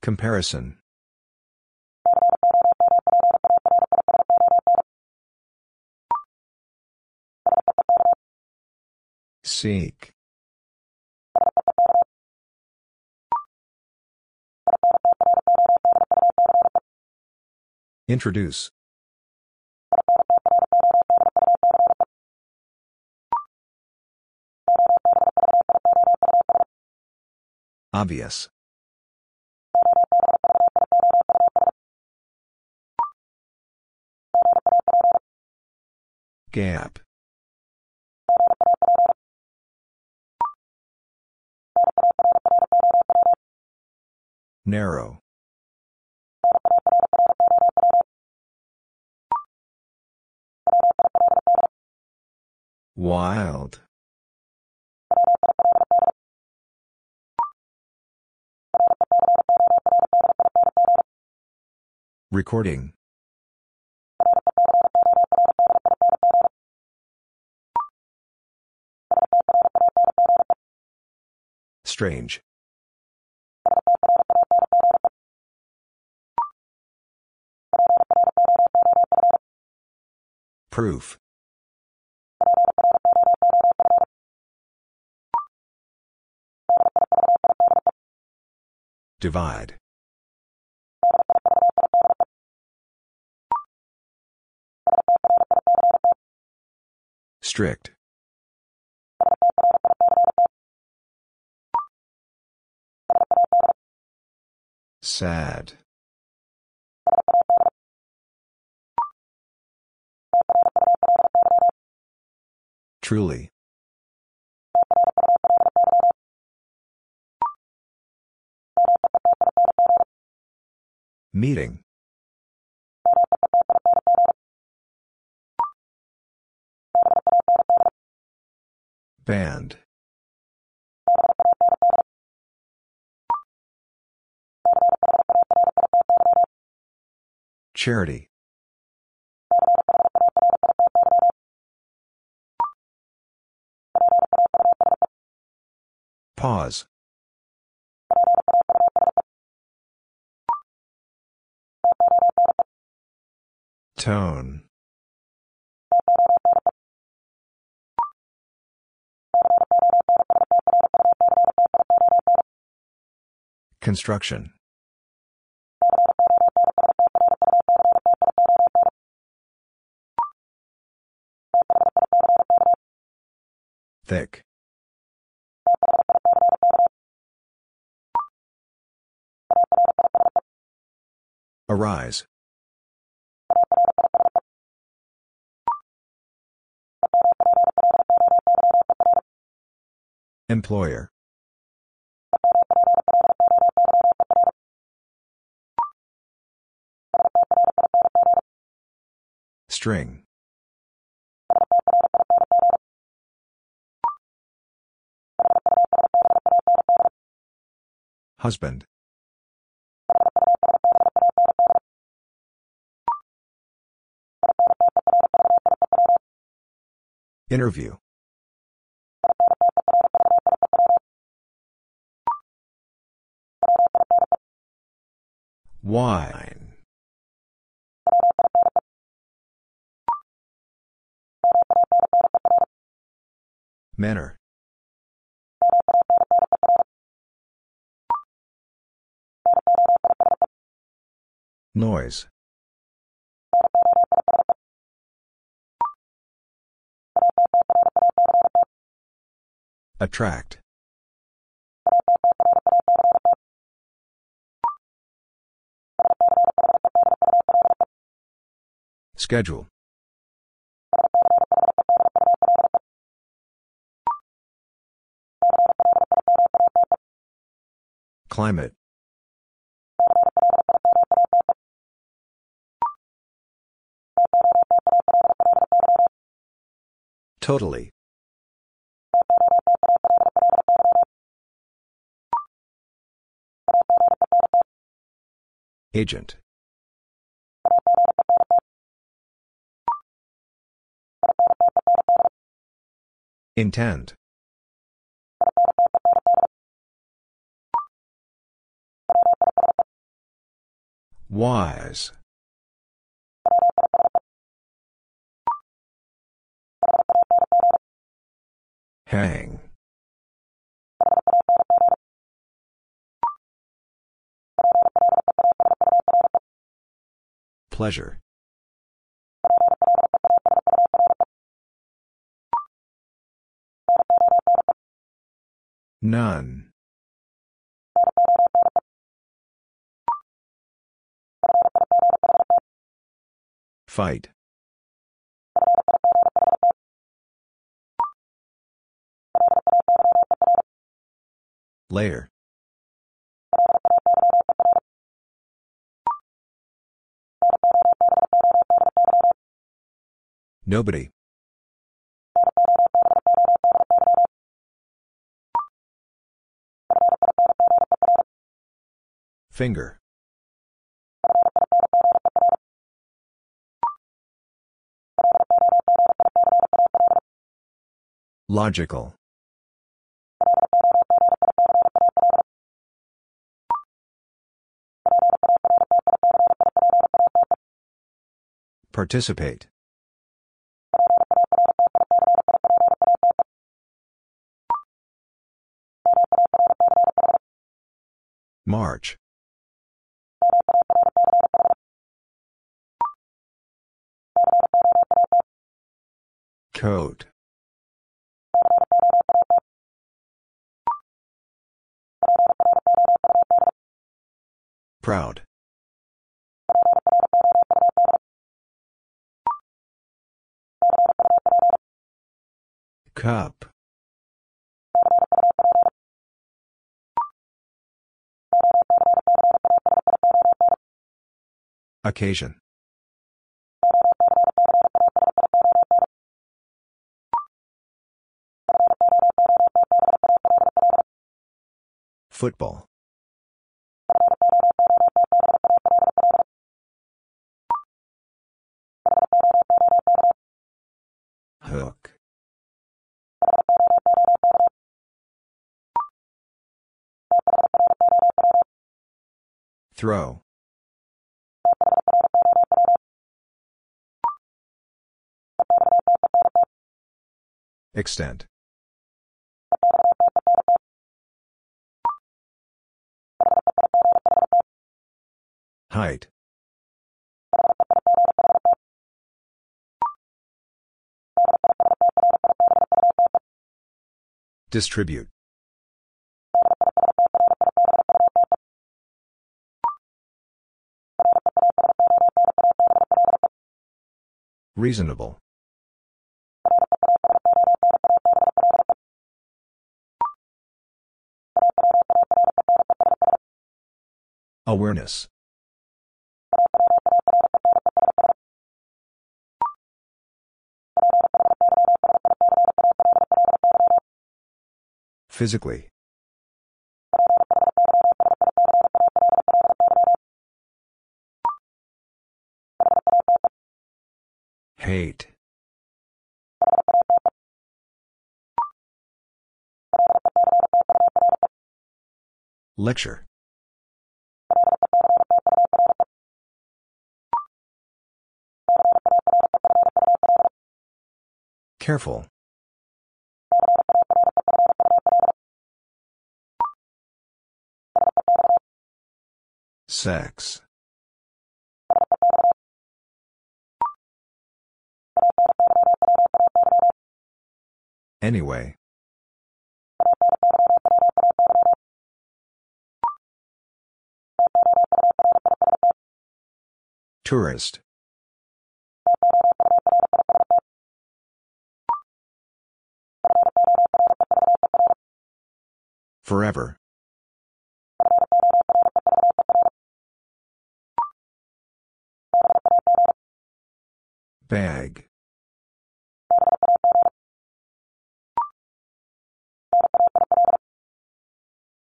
Comparison. Seek. Introduce. Obvious. Gap. Narrow. Wild. Recording. Strange. Proof. Divide. Strict. Sad. Truly. Meeting. Band. Charity. Pause. Tone. Construction. Thick. Arise. Employer. String. Husband. Interview. Wine. Manner. Noise. Attract. Schedule. Climate. Totally. Agent. Intend. Wise. Hang. Pleasure. None. Fight. Layer. Nobody. Finger. Logical. Participate. March. Coat. Proud. Cup. Occasion. Football. Hook. Throw. Extent. Height. Distribute. Reasonable. Awareness. Physically. Hate. Lecture. Careful. Sex. Anyway. Tourist. Forever. Bag.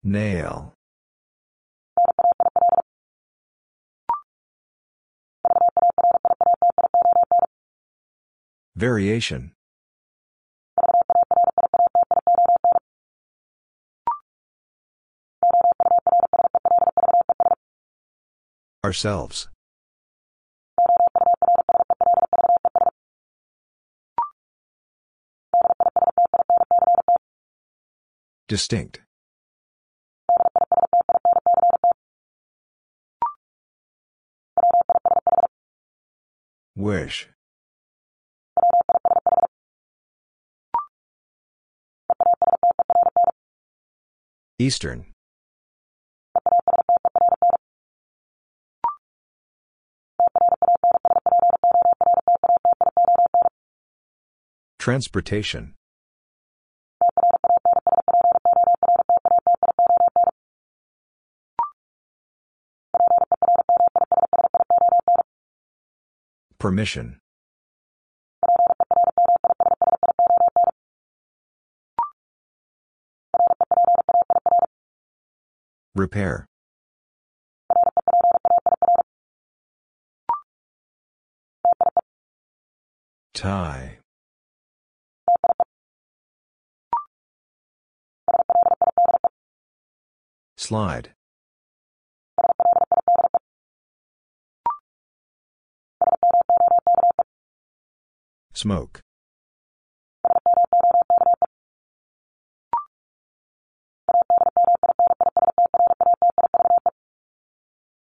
Nail. Variation. Ourselves. Distinct. Wish. Eastern. Transportation. Permission. Repair. Tie. Slide. Smoke.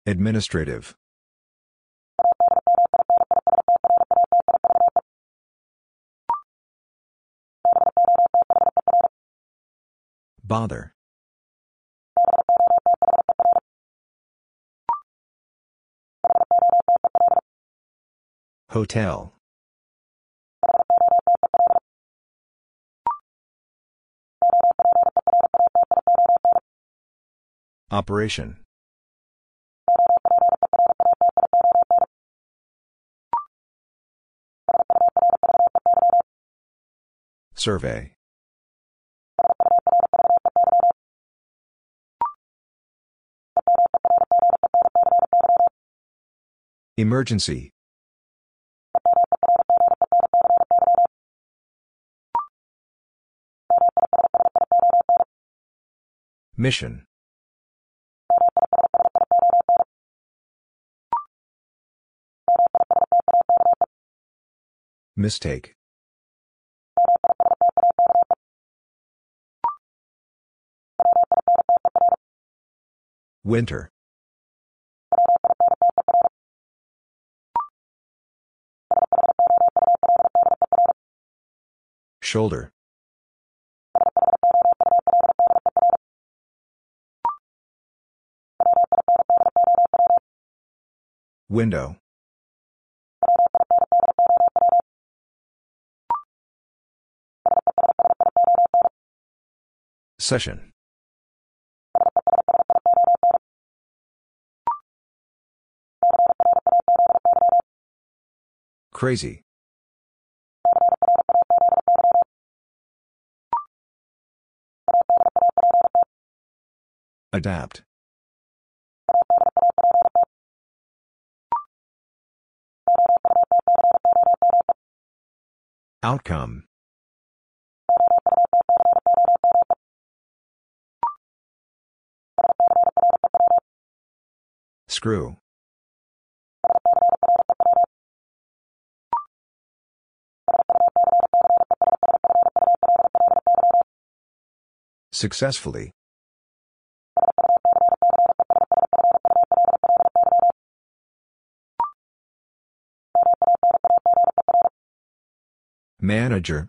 Administrative. Bother. Hotel. Operation. Survey. Emergency. Mission. Mistake. Winter. Shoulder. Window. Session. Crazy. Adapt. Outcome. Screw. Successfully. Manager.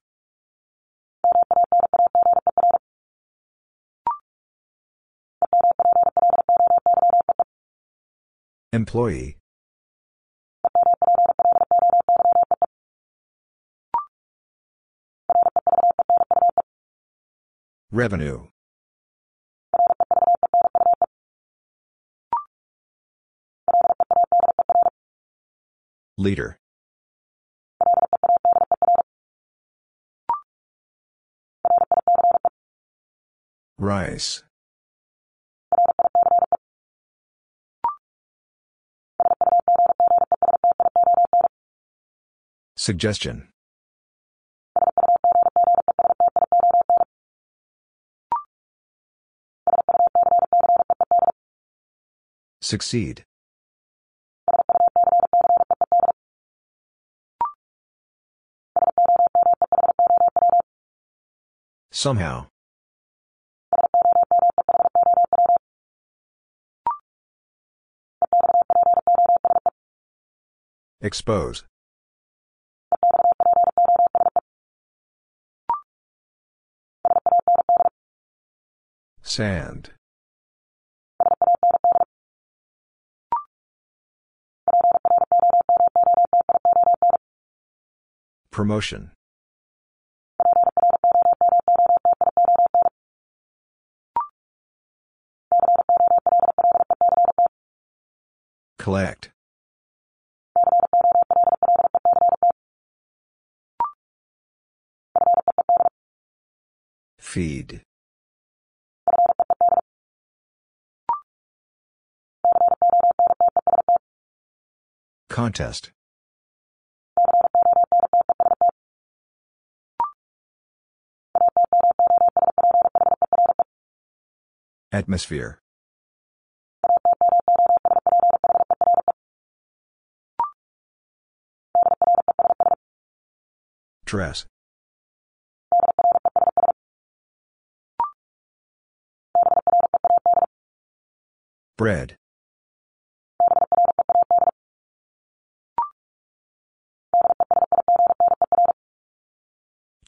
Employee. Revenue. Leader. Rice. Suggestion. Succeed. Somehow. Expose. Sand. Promotion. Collect. Feed. Contest. Atmosphere. Dress. Bread.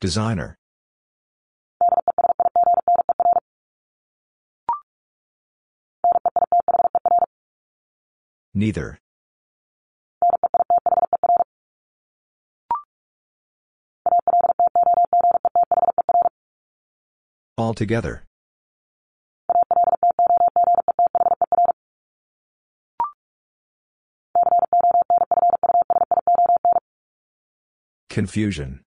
Designer. Neither. Altogether. Confusion.